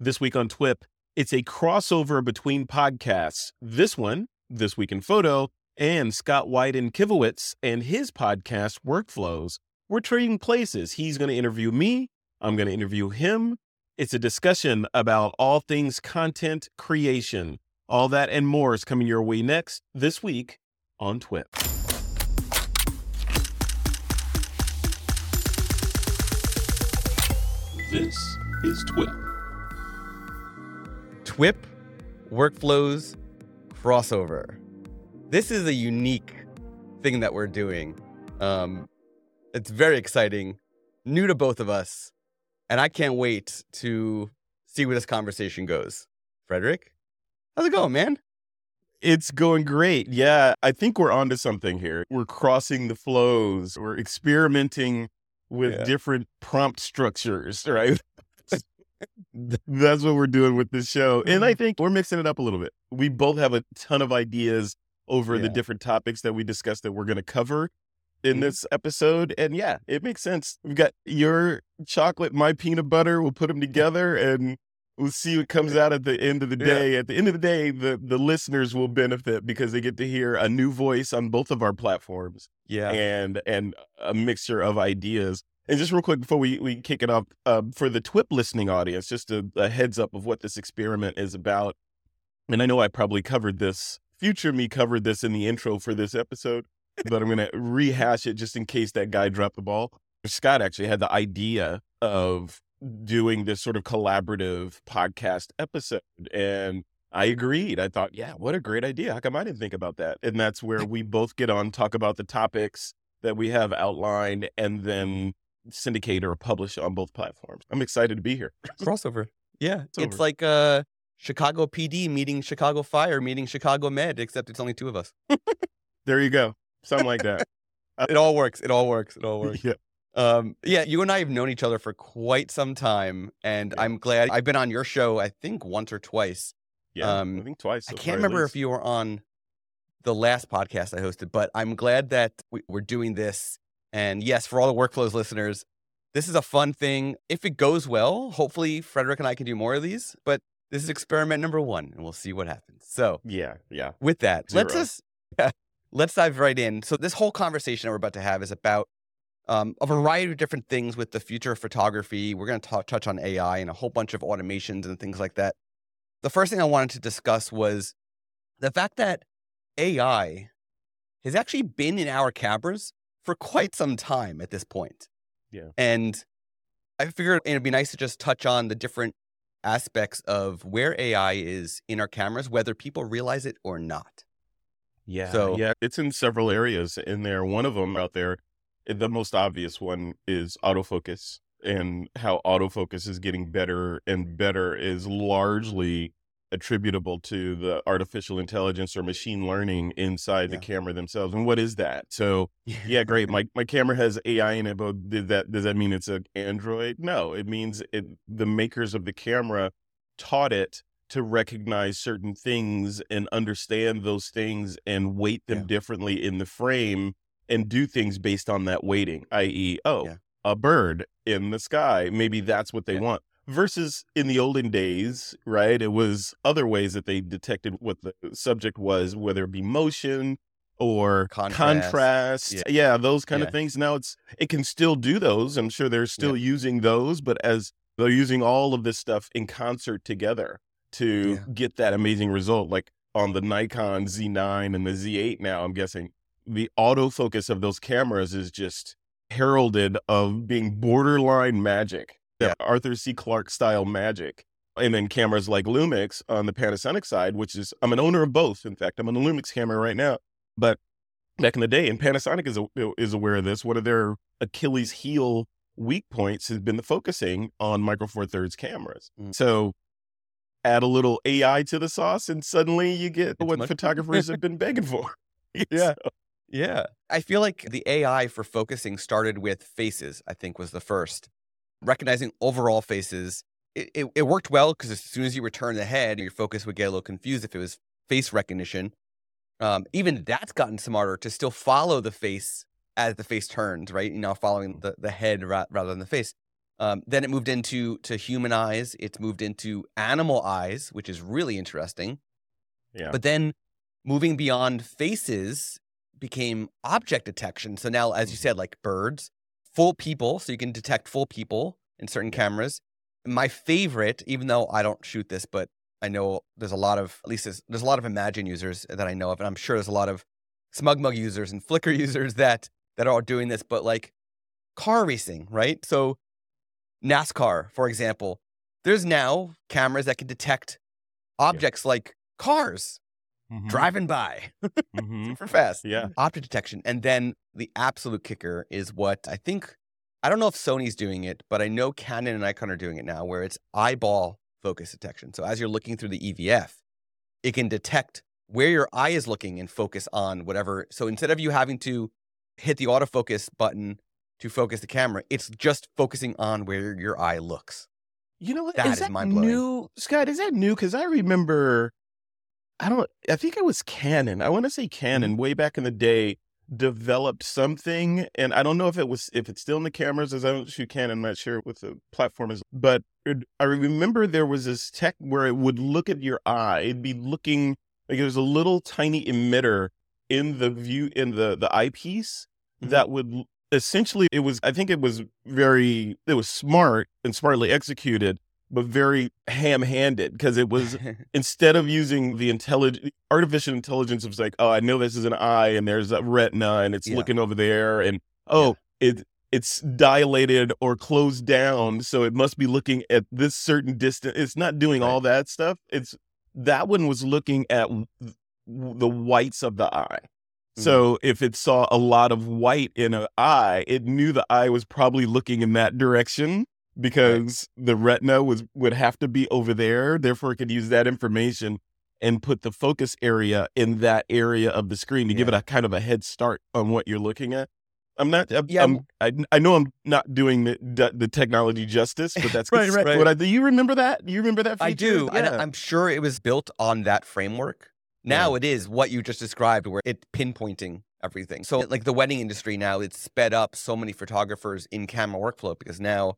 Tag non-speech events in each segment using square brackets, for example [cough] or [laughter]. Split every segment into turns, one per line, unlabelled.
This week on TWIP, it's a crossover between podcasts. This one, This Week in Photo, and Scott Wyden-Kivowitz and his podcast, Workflows. We're trading places. He's going to interview me. I'm going to interview him. It's a discussion about all things content creation. All that and more is coming your way next this week on TWIP. This is TWIP.
TWIP workflows crossover. This is a unique thing that we're doing. Um, it's very exciting, new to both of us, and I can't wait to see where this conversation goes. Frederick, how's it going, man?
It's going great. Yeah, I think we're onto something here. We're crossing the flows. We're experimenting with
Yeah.
different prompt structures, [laughs] right? That's what we're doing with this show. And I think we're mixing it up a little bit. We both have a ton of ideas over the different topics that we discussed that we're going to cover in
Mhm.
this episode. And yeah, it makes sense. We've got your chocolate, my peanut butter. We'll put them together and we'll see what comes out at the end of the
Yeah.
day. At the end of the day, the, the listeners will benefit because they get to hear a new voice on both of our platforms
Yeah.
and and a mixture of ideas. And just real quick before we, we kick it off, um, for the TWIP listening audience, just a, a heads up of what this experiment is about. And I know I probably covered this, future me covered this in the intro for this episode, but I'm going to rehash it just in case that guy dropped the ball. Scott actually had the idea of doing this sort of collaborative podcast episode. And I agreed. I thought, yeah, what a great idea. How come I didn't think about that? And that's where we both get on, talk about the topics that we have outlined, and then syndicate or publish on both platforms. I'm excited to be here.
crossover. Yeah.
Crossover.
It's like uh, Chicago PD meeting Chicago Fire meeting Chicago Med, except it's only two of us.
There you go. Something like that. [laughs]
It all works. It all works. It all [laughs] works.
yeah.
Um, yeah, you and I have known each other for quite some time, and
Yeah.
I'm glad I've been on your show. I think once or twice.
Yeah.
Um,
I think twice.
I can't remember if you were on the last podcast I hosted, but I'm glad that we, we're doing this. And yes, for all the workflows listeners, this is a fun thing. If it goes well, hopefully Frederick and I can do more of these. But this is experiment number one, and we'll see what happens. So
Yeah. Yeah.
with that, let's
Zero.
just let's dive right in. So this whole conversation that we're about to have is about um, a variety of different things with the future of photography. We're going to touch on AI and a whole bunch of automations and things like that. The first thing I wanted to discuss was the fact that AI has actually been in our cameras for quite some time at this point.
Yeah.
And I figured it'd be nice to just touch on the different aspects of where AI is in our cameras, whether people realize it or not.
Yeah.
So-
yeah, it's in several areas in there. One of them out there, eh, the most obvious one is autofocus and how autofocus is getting better and better is largely attributable to the artificial intelligence or machine learning inside the camera themselves. And what is that? So [laughs] yeah, great. My my camera has AI in it, but did that does that mean it's an Android? No, it means it the makers of the camera taught it to recognize certain things and understand those things and weight them
Yeah.
differently in the frame and do things based on that weighting, i.e., oh,
Yeah.
a bird in the sky. Maybe that's what they
Yeah.
want. Versus in the olden days, right? It was other ways that they detected what the subject was, whether it be motion or
Contrast.
contrast.
Yeah.
Yeah, those kind
Yeah.
of things. Now it's it can still do those. I'm sure they're still using those, but as they're using all of this stuff in concert together to
Yeah.
get that amazing result. Like on the Nikon Z9 and the Z8 now, I'm guessing the autofocus of those cameras is just heralded of being borderline magic.
Yeah.
Arthur C. Clarke style magic. And then cameras like Lumix on the Panasonic side, which is I'm an owner of both. In fact, I'm on a Lumix camera right now. But back in the day, and Panasonic is a- is aware of this. One of their Achilles heel weak points has been the focusing on Micro Four Thirds cameras.
Mm.
So add a little AI to the sauce, and suddenly you get
It's
what
much-
photographers have [laughs] been begging for. [laughs]
Yeah.
So,
Yeah. I feel like the AI for focusing started with faces, I think was the first. Recognizing overall faces. It, it, it worked well because as soon as you return the head, your focus would get a little confused if it was face recognition. Um, even that's gotten smarter to still follow the face as the face turns, right? You know, following the, the head ra- rather than the face. Um, then it moved into to human eyes. It's moved into animal eyes, which is really interesting.
Yeah.
But then moving beyond faces became object detection. So now, as you
Mhm.
said, like birds, full people, so you can detect full people in certain cameras. My favorite, even though I don't shoot this, but I know there's a lot of, at least there's, there's a lot of Imagen users that I know of, and I'm sure there's a lot of SmugMug users and Flickr [laughs] users that that are doing this. But like car racing, right? So NASCAR, for example, there's now cameras that can detect objects like cars
Mhm.
driving by
Mhm.
super fast.
Yeah.
Object detection. And then the absolute kicker is what I think, I don't know if Sony's doing it, but I know Canon and Nikon are doing it now, where it's eyeball focus detection. So as you're looking through the EVF, it can detect where your eye is looking and focus on whatever. So instead of you having to hit the autofocus button to focus the camera, it's just focusing on where your eye looks.
You know what?
That
is
is
that new, Scott? Is that new? Because I remember, I don't. I think it was Canon. I want to say Canon way back in the day developed something, and I don't know if it was if it's still in the cameras. As I don't shoot Canon, I'm not sure what the platform is, but it, I remember there was this tech where it would look at your eye. It'd be looking like there's a little tiny emitter in the view in the the eyepiece
Mhm.
that would essentially it was i think it was very it was smart and smartly executed but very ham-handed because it was [laughs] instead of using the intelligent artificial intelligence was like oh i know this is an eye and there's a retina and it's
Yeah.
looking over there and oh it it's dilated or closed down so it must be looking at this certain distance it's not doing
Right.
all that stuff it's that one was looking at w- the whites of the eye
Mm-hmm.
so if it saw a lot of white in an eye, it knew the eye was probably looking in that direction because the retina was would have to be over there. Therefore, it could use that information and put the focus area in that area of the screen to give it a kind of a head start on what you're looking at. I'm not. I'm,
Yeah,
I'm, I I know I'm not doing the the, technology justice, but that's [laughs]
Right, right.
I, do you remember that? Do you remember that? Feature?
I do.
Yeah.
I, am sure it was built on that framework. Now it is what you just described, where it pinpointing everything. So, like the wedding industry now, it's sped up so many photographers in camera workflow because now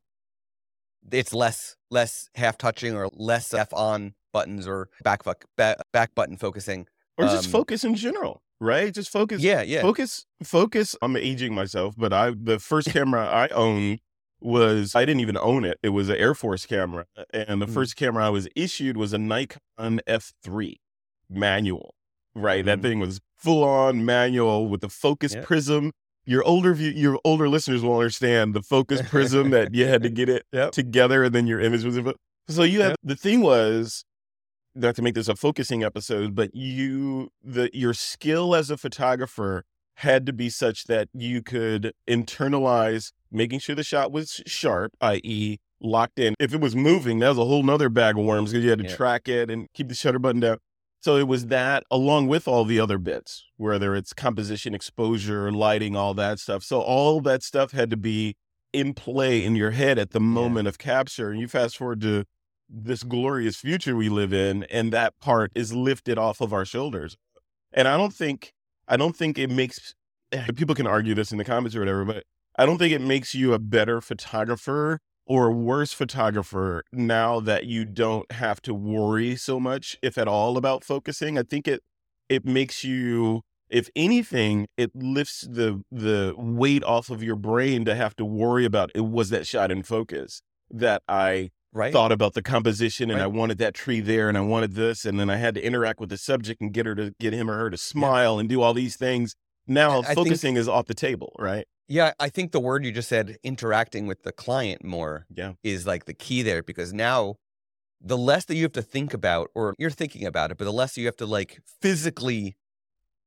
it's less less half touching or less F on buttons or back fuck, back, back button focusing.
or just
um,
focus in general, right? Just focus.
Yeah, yeah.
focus focus i'm aging myself but i the first [laughs] camera i owned was i didn't even own it it was an air force camera and the
Mm.
first camera i was issued was a nikon f3 manual right that
Mhm.
thing was full on manual with the focus
Yep.
prism your older view, your older listeners will understand the focus prism that you had to get it [laughs]
Yep.
together and then your image was so you had
Yep.
the thing was not to make this a focusing episode but you the your skill as a photographer had to be such that you could internalize making sure the shot was sharp i.e locked in if it was moving that was a whole nother bag of worms because you had to
Yeah.
track it and keep the shutter button down so it was that along with all the other bits whether it's composition exposure lighting all that stuff. So all that stuff had to be in play in your head at the moment of capture and you fast forward to this glorious future we live in and that part is lifted off of our shoulders. And i don't think i don't think it makes eh, people can argue this in the comments or whatever but i don't think it makes you a better photographer or a worse photographer now that you don't have to worry so much if at all about focusing i think it it makes you if anything it lifts the the weight off of your brain to have to worry about it was that shot in focus that i
right?
thought about the composition and
Right.
I wanted that tree there and I wanted this and then I had to interact with the subject and get her to get him or her to smile and do all these things. Now
I think-
focusing is off the table, right?
Yeah, I think the word you just said, interacting with the client more,
Yeah.
is like the key there because now the less that you have to think about, or you're thinking about it, but the less you have to like physically,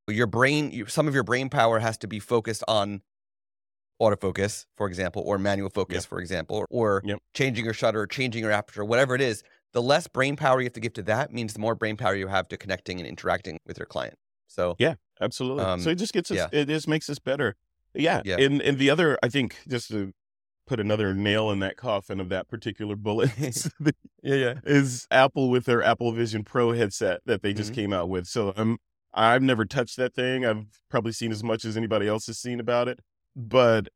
your brain, some of your brain power has to be focused on autofocus, for example, or manual focus, for example, or
Yep.
changing your shutter, or changing your aperture, whatever it is. The less brain power you have to give to that means the more brain power you have to connecting and interacting with your client. So,
Yeah. Absolutely.
Um,
so it just gets us
yeah.
it just makes us better. Yeah.
Yeah.
And and the other I think just to put another nail in that coffin of that particular bullet [laughs] [laughs]
yeah, yeah.
is Apple with their Apple Vision Pro headset that they just
Mhm.
came out with. So I'm I've never touched that thing. I've probably seen as much as anybody else has seen about it, but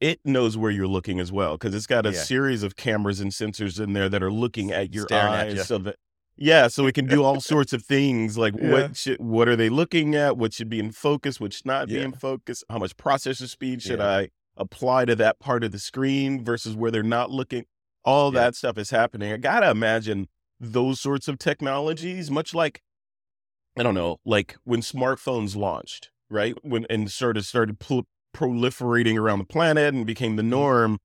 it knows where you're looking as well because it's got a
Yeah.
series of cameras and sensors in there that are looking at your
Staring at
eyes so that yeah so we can do all sorts of things like
Yeah.
what should what are they looking at? What should be in focus? What should not be
Yeah.
in focus? How much processor speed should
Yeah.
i apply to that part of the screen versus where they're not looking? All that stuff is happening. I gotta imagine those sorts of technologies much like i don't know like when smartphones launched right? When and sort of started pl- proliferating around the planet and became the mm-hmm. norm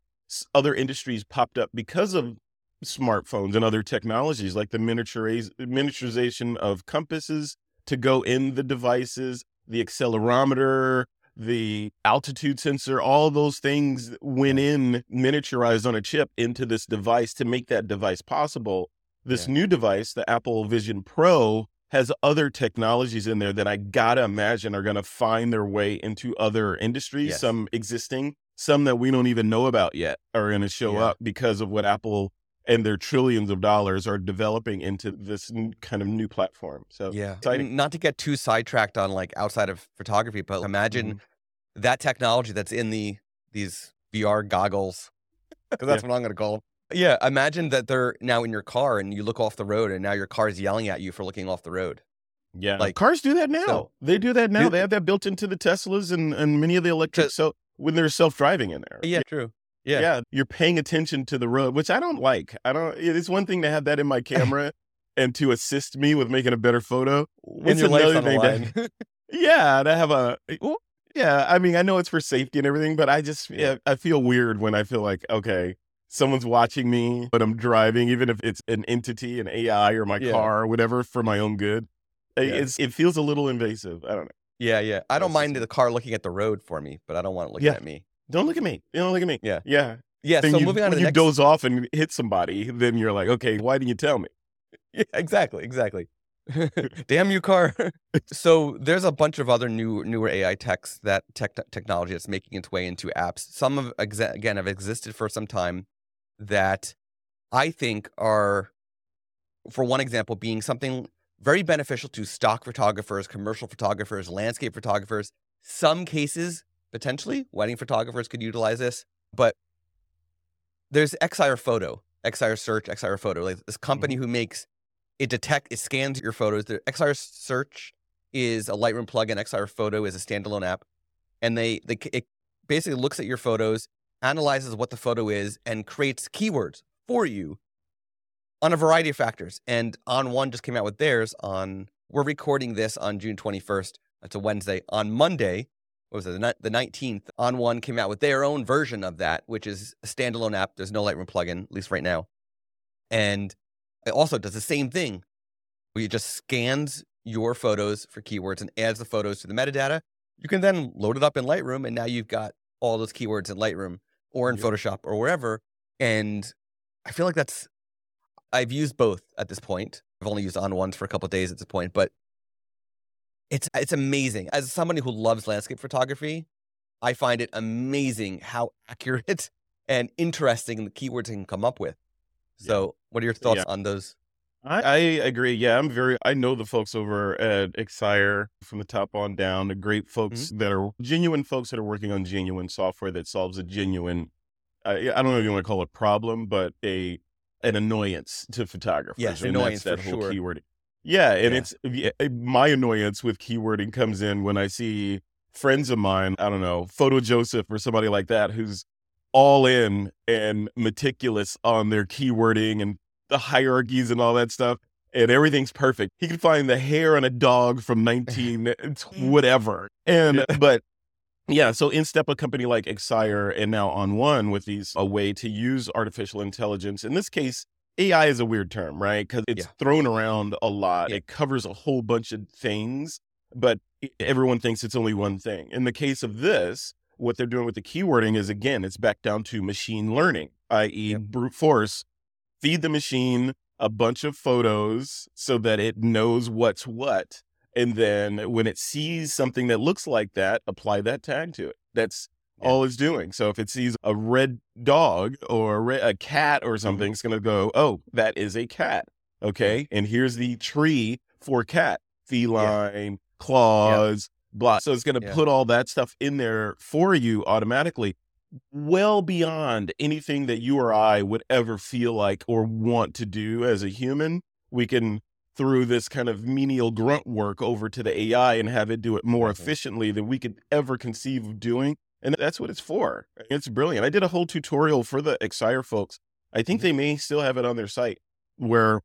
other industries popped up because of smartphones and other technologies like the miniaturiz- miniaturization of compasses to go in the devices the accelerometer the altitude sensor all those things went in miniaturized on a chip into this device to make that device possible this
Yeah.
new device the apple vision pro has other technologies in there that I gotta imagine are gonna find their way into other industries,
Yes.
some existing, some that we don't even know about yet are gonna show
Yeah.
up because of what Apple and their trillions of dollars are developing into this n- kind of new platform. So
Yeah.
exciting.
Not to get too sidetracked on like outside of photography, but imagine
Mhm.
that technology that's in the these VR goggles. Because that's what I'm gonna call them. Yeah. Imagine that they're now in your car and you look off the road and now your car is yelling at you for looking off the road.
Yeah,
Like-
cars do that now.
so-
they do that now. They have that built into the Teslas and, and many of the electric. So when they're self driving in there,
Yeah, true. Yeah.
yeah, you're paying attention to the road, which I don't like. I don't. It's one thing to have that in my [laughs] camera and to assist me with making a better photo.
When
It's another
on
thing
line. [laughs]
Yeah, to have a. Eh, well, yeah, I mean, I know it's for safety and everything, but I just
Yeah.
I feel weird when I feel like okay, someone's watching me, but I'm driving, even if it's an entity, an AI, or my
Yeah.
car, or whatever, for my own good.
Yeah.
It's it feels a little invasive. I don't know.
yeah, yeah. I don't mind the car looking at the road for me, but I don't want it looking
Yeah.
at me.
Don't look at me. You don't look at me.
Yeah.
yeah.
Yeah.
Then
so
you,
moving on
when
to the
you
next.
doze off and hit somebody, then you're like, okay, why didn't you tell me? [laughs]
Yeah, exactly, exactly. [laughs] Damn you, car. so there's a bunch of other new newer AI techs that tech technology that's making its way into apps. Some of again have existed for some time that I think are, for one example, being something very beneficial to stock photographers, commercial photographers, landscape photographers. Some cases potentially wedding photographers could utilize this, but there's Excire Photo, Excire Search, Excire Photo, like this company mm-hmm. who makes it detect it scans your photos. The Excire Search is a Lightroom plugin. Excire Photo is a standalone app, and they they it basically looks at your photos, analyzes what the photo is, and creates keywords for you on a variety of factors. And ON1 just came out with theirs on. We're recording this on June 21st. That's a Wednesday. On Monday, what was it? The, the 19th. ON1 came out with their own version of that, which is a standalone app. There's no Lightroom plugin, at least right now, and it also does the same thing where it just scans your photos for keywords and adds the photos to the metadata. You can then load it up in Lightroom, and now you've got all those keywords in Lightroom or in
Yep.
Photoshop or wherever. And I feel like that's, I've used both at this point. I've only used ON1's for a couple of days at this point, but it's it's amazing. As somebody who loves landscape photography, I find it amazing how [laughs] accurate and interesting the keywords can come up with.
Yeah.
So, what are your thoughts
Yeah.
on those?
I, I agree. Yeah, I'm very. I know the folks over at Excire from the top on down. The great folks
Mm-hmm.
that are genuine folks that are working on genuine software that solves a genuine. I, I don't know if you want to call it problem, but a an annoyance to photographers.
Yes,
and
annoyance
that's that
for
whole
sure.
keywording. Yeah, and
Yeah.
it's eh, my annoyance with keywording comes in when I see friends of mine. I don't know, Photo Joseph or somebody like that who's all in and meticulous on their keywording and the hierarchies and all that stuff and everything's perfect he can find the hair on a dog from 19 whatever and but yeah so in step a company like Excire and now ON1 with these a way to use artificial intelligence in this case ai is a weird term right because it's
Yeah.
thrown around a lot
Yeah.
it covers a whole bunch of things but everyone thinks it's only one thing in the case of this what they're doing with the keywording is again it's back down to machine learning i.e
Yep.
brute force feed the machine a bunch of photos so that it knows what's what and then when it sees something that looks like that apply that tag to it that's
Yeah.
all it's doing so if it sees a red dog or a, re- a cat or something it's going to go oh that is a cat okay and here's the tree for cat feline claws blah so it's going to
Yeah.
put all that stuff in there for you automatically well beyond anything that you or I would ever feel like or want to do as a human. We can through this kind of menial grunt work over to the AI and have it do it more
Mhm.
efficiently than we could ever conceive of doing. And that's what it's for. It's brilliant. I did a whole tutorial for the Excire folks. I think
Mhm.
they may still have it on their site where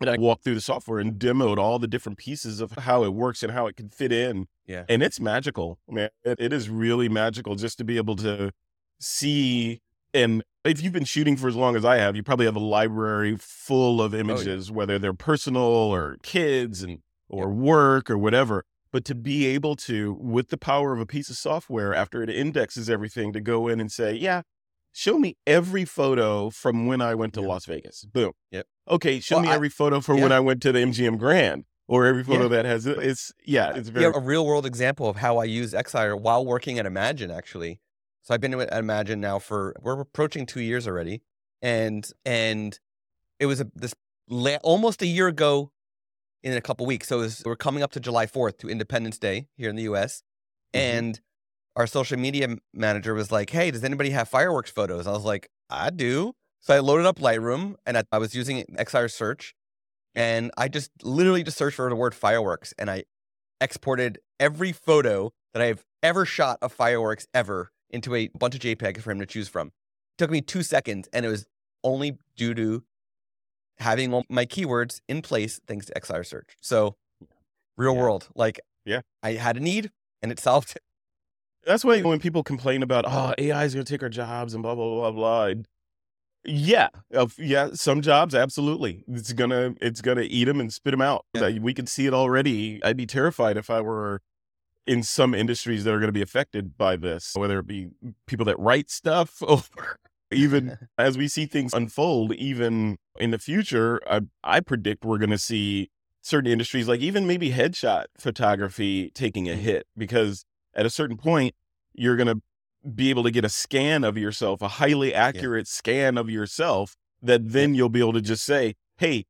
I walked through the software and demoed all the different pieces of how it works and how it can fit in.
Yeah.
And it's magical, man. It, it is really magical just to be able to see. And if you've been shooting for as long as I have, you probably have a library full of images, whether they're personal or kids and or work or whatever. But to be able to, with the power of a piece of software, after it indexes everything, to go in and say, yeah, show me every photo from when I went to
Yeah.
Las Vegas. Boom.
Yep.
Okay, show
Well,
me
I-
every photo from when. I went to the MGM Grand or every photo
Yeah.
that has it. It's yeah, it's very
yeah, a real world example of how I use Excire while working at Imagen actually. So I've been at Imagen now for we're approaching two years already, and and it was a, this la- almost a year ago in a couple weeks. So was, we're coming up to July fourth to Independence Day here in the U.S.
Mhm.
and our social media manager was like, "Hey, does anybody have fireworks photos?" I was like, "I do." So I loaded up Lightroom and I, I was using Excire search, and I just literally just searched for the word fireworks, and I exported every photo that I've ever shot of fireworks ever into a bunch of JPEGs for him to choose from. took me two seconds, and it was only due to having all my keywords in place thanks to Excire search. So, real
Yeah.
world, like,
Yeah.
I had a need and it solved it.
That's why when people complain about oh AI is going to take our jobs and blah blah blah blah. Yeah, uh, yeah, some jobs absolutely. It's gonna it's gonna eat them and spit them out.
Yeah.
We can see it already. I'd be terrified if I were in some industries that are going to be affected by this, whether it be people that write stuff [laughs] or even [laughs] as we see things unfold, even in the future, I, I predict we're going to see certain industries, like even maybe headshot photography, taking a hit because at a certain point, you're going to be able to get a scan of yourself, a highly accurate scan of yourself, that then you'll be able to just say, hey,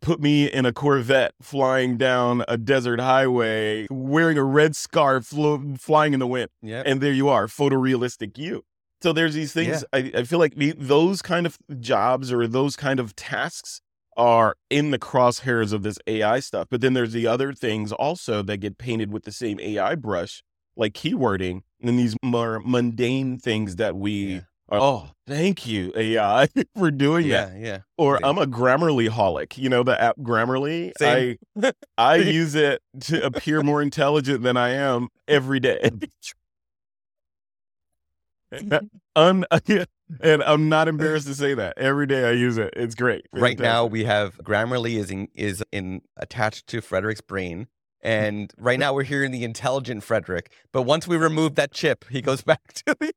put me in a Corvette flying down a desert highway, wearing a red scarf, flying in the wind
yeah.
and there you are, photorealistic you. So there's these things. I, I feel like the, those kind of jobs or those kind of tasks are in the crosshairs of this AI stuff. But then there's the other things also that get painted with the same AI brush, like keywording and these more mundane things that we.
Yeah.
Are, oh, thank you AI [laughs] for doing that.
yeah, yeah.
Or
Yeah.
I'm a Grammarly holic. You know the app Grammarly.
Same.
I I [laughs] use it to appear more intelligent than I am every day. [laughs] Un- [laughs] and I'm not embarrassed to say that. Every day I use it. It's great.
Right now we have Grammarly is in, is in attached to Frederick's brain. And right now we're hearing the intelligent Frederick. But once we remove that chip, he goes [laughs] back to the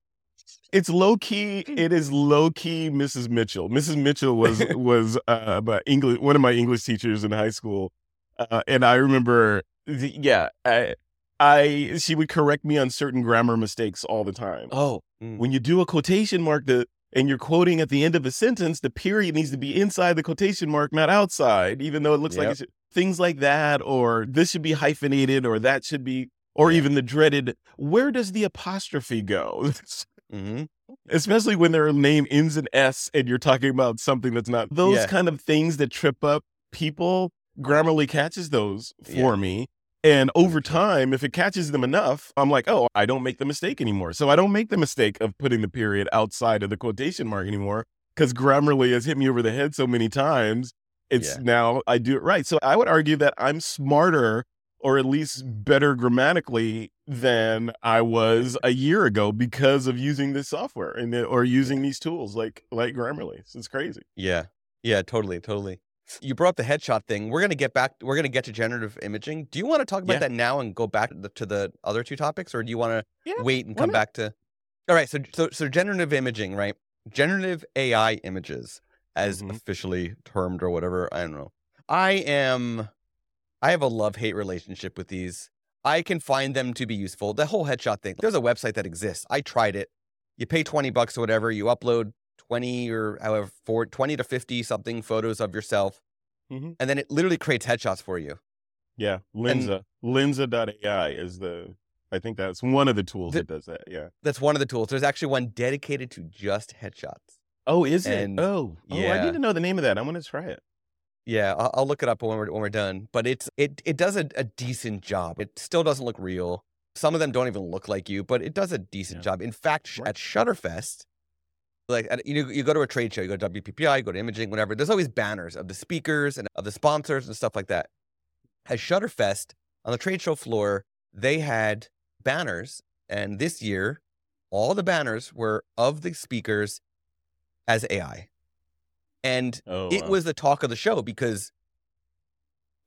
it's low key. It is low key. Mrs. Mitchell. Mrs. Mitchell was was uh, English one of my English teachers in high school, uh, and I remember. The, yeah, I, I she would correct me on certain grammar mistakes all the time.
Oh. Mm.
when you do a quotation mark the and you're quoting at the end of a sentence, the period needs to be inside the quotation mark, not outside, even though it looks like it should, things like that, or this should be hyphenated, or that should be, or
Yeah.
even the dreaded, where does the apostrophe go? [laughs]
hmm
Especially when their name ends in S and you're talking about something that's not those
Yeah.
kind of things that trip up people. Grammarly catches those for
Yeah.
me. And over time, if it catches them enough, I'm like, oh, I don't make the mistake anymore. So I don't make the mistake of putting the period outside of the quotation mark anymore because Grammarly has hit me over the head so many times. It's
Yeah.
now I do it right. So I would argue that I'm smarter or at least better grammatically than I was a year ago because of using this software and or using these tools like like Grammarly. So it's crazy.
Yeah. Yeah, totally, totally. You brought up the headshot thing. We're gonna get back. We're gonna get to generative imaging. Do you want to talk about
Yeah.
that now and go back to the, to the other two topics, or do you want to
Yeah,
wait and come
not?
back to? All right. So, so, so generative imaging, right? Generative AI images, as
Mhm.
officially termed or whatever. I don't know. I am. I have a love hate relationship with these. I can find them to be useful. The whole headshot thing. There's a website that exists. I tried it. You pay 20 bucks or whatever. You upload 20 or however, four, 20 to 50 something photos of yourself.
Mhm.
And then it literally creates headshots for you.
Yeah, Lensa. Lensa.ai is the I think that's one of the tools
The-
that does that. Yeah.
That's one of the tools. There's actually one dedicated to just headshots.
Oh, is
And-
it? Oh, oh, I need to know the name of that. I want to try it.
Yeah, I'll, I'll look it up when we're when we're done. But it's it it does a, a decent job. It still doesn't look real. Some of them don't even look like you, but it does a decent
Yeah.
job. In fact,
Right.
at Shutterfest, like you you go to a trade show, you go to WPPI, you go to imaging, whatever. There's always banners of the speakers and of the sponsors and stuff like that. At Shutterfest on the trade show floor, they had banners, and this year, all the banners were of the speakers as AI. And
Oh,
it
wow.
was the talk of the show because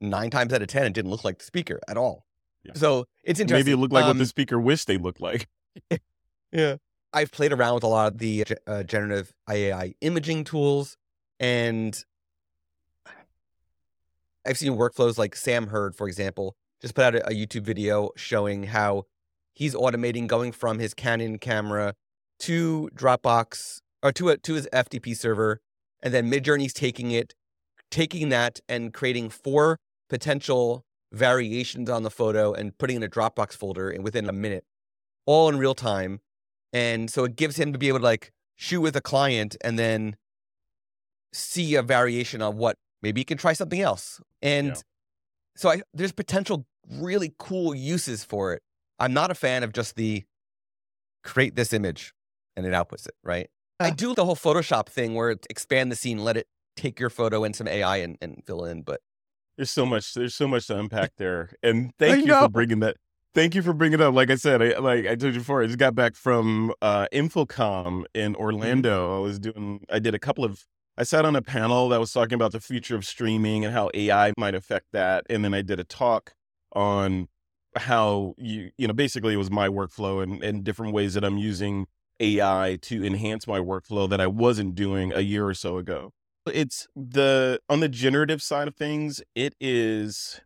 nine times out of ten, it didn't look like the speaker at all.
Yeah.
So it's interesting.
maybe it looked like what
Um,
the speaker wished they looked like. [laughs]
Yeah. I've played around with a lot of the uh, generative AI imaging tools, and I've seen workflows like Sam Hurd, for example, just put out a, a YouTube video showing how he's automating going from his Canon camera to Dropbox or to a, to his FTP server, and then Midjourney's taking it, taking that and creating four potential variations on the photo and putting in a Dropbox folder in within a minute, all in real time. And so it gives him to be able to like shoot with a client and then see a variation on what maybe he can try something else. And
Yeah.
so I there's potential really cool uses for it. I'm not a fan of just the create this image and it outputs it, right? I
Ah.
do the whole Photoshop thing where it expand the scene, let it take your photo and some AI and, and fill in, but
There's so much. There's so much to unpack there. And thank you
know.
for bringing that. Thank you for bringing it up. Like I said, I, like I told you before, I just got back from uh, InfoComm in Orlando. I was doing. I did a couple of. I sat on a panel that was talking about the future of streaming and how AI might affect that. And then I did a talk on how you you know basically it was my workflow and, and different ways that I'm using AI to enhance my workflow that I wasn't doing a year or so ago. It's the on the generative side of things, it is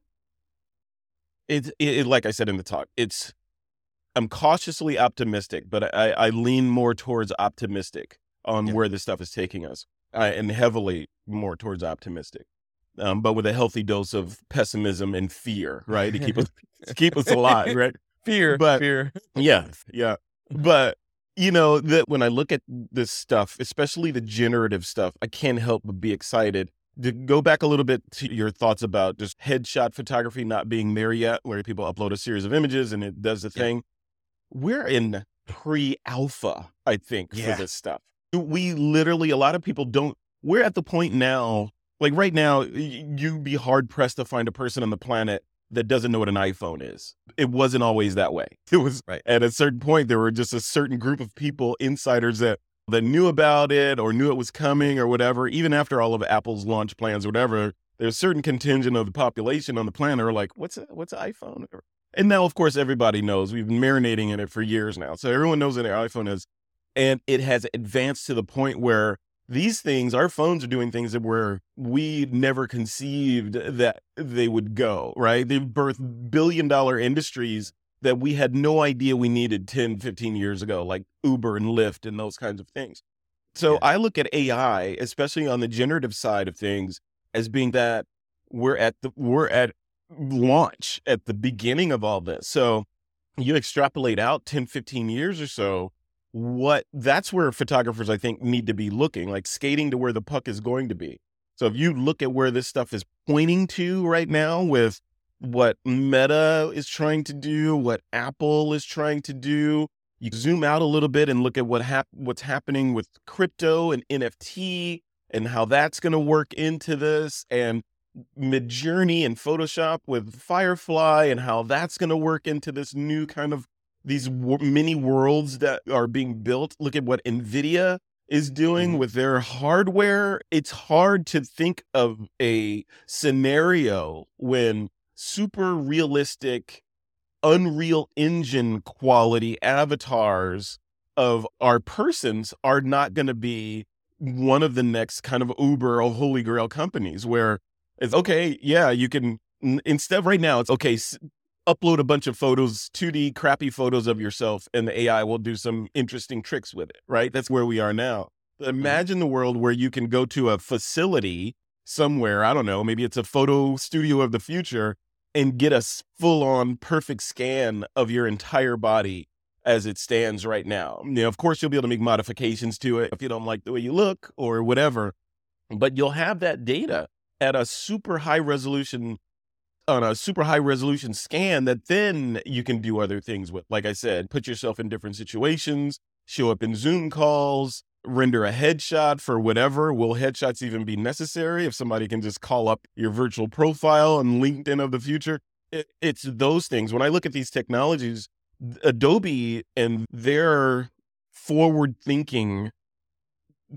it, it, it like I said in the talk, it's I'm cautiously optimistic, but I, I lean more towards optimistic on
Yeah.
where this stuff is taking us, I, and heavily more towards optimistic, um, but with a healthy dose of pessimism and fear, right, to keep us to [laughs] keep us alive, right?
fear,
But-
fear.
Yeah, yeah. But you know that when I look at this stuff, especially the generative stuff, I can't help but be excited. To go back a little bit to your thoughts about just headshot photography not being there yet, where people upload a series of images and it does the
Yeah.
thing. We're in pre-alpha, I think,
Yeah.
for this stuff. We literally, a lot of people don't. We're at the point now, like right now, you'd be hard pressed to find a person on the planet that doesn't know what an iPhone is. It wasn't always that way. It was
Right.
at a certain point there were just a certain group of people, insiders that that knew about it or knew it was coming or whatever. Even after all of Apple's launch plans or whatever, there's a certain contingent of the population on the planet are like, what's a, what's an iPhone? And now, of course, everybody knows. We've been marinating in it for years now, so everyone knows what an iPhone is, and it has advanced to the point where these things, our phones are doing things that were we never conceived that they would go, right? They've birthed billion dollar industries that we had no idea we needed 10, 15 years ago, like Uber and Lyft and those kinds of things. So
Yeah.
I look at AI, especially on the generative side of things, as being that we're at the we're at launch at the beginning of all this. So you extrapolate out 10, 15 years or so, what that's where photographers I think need to be looking, like skating to where the puck is going to be. So if you look at where this stuff is pointing to right now with what Meta is trying to do, what Apple is trying to do, you zoom out a little bit and look at what hap- what's happening with crypto and NFT and how that's going to work into this and Midjourney and Photoshop with Firefly and how that's going to work into this new kind of these w- mini worlds that are being built. Look at what Nvidia is doing
Mhm.
with their hardware. It's hard to think of a scenario when super realistic Unreal Engine quality avatars of our persons are not going to be one of the next kind of Uber or Holy Grail companies where it's okay, yeah, you can instead right now it's okay, s- upload a bunch of photos, 2D crappy photos of yourself and the AI will do some interesting tricks with it, right? That's where we are now. But mm-hmm. imagine the world where you can go to a facility somewhere, I don't know, maybe it's a photo studio of the future and get a full on perfect scan of your entire body as it stands right now. You know, of course, you'll be able to make modifications to it if you don't like the way you look or whatever, but you'll have that data at a super high resolution on a super high resolution scan that then you can do other things with. Like I said, put yourself in different situations, show up in Zoom calls, render a headshot for whatever. Will headshots even be necessary if somebody can just call up your virtual profile and LinkedIn of the future? It, it's those things. When I look at these technologies, Adobe and their forward thinking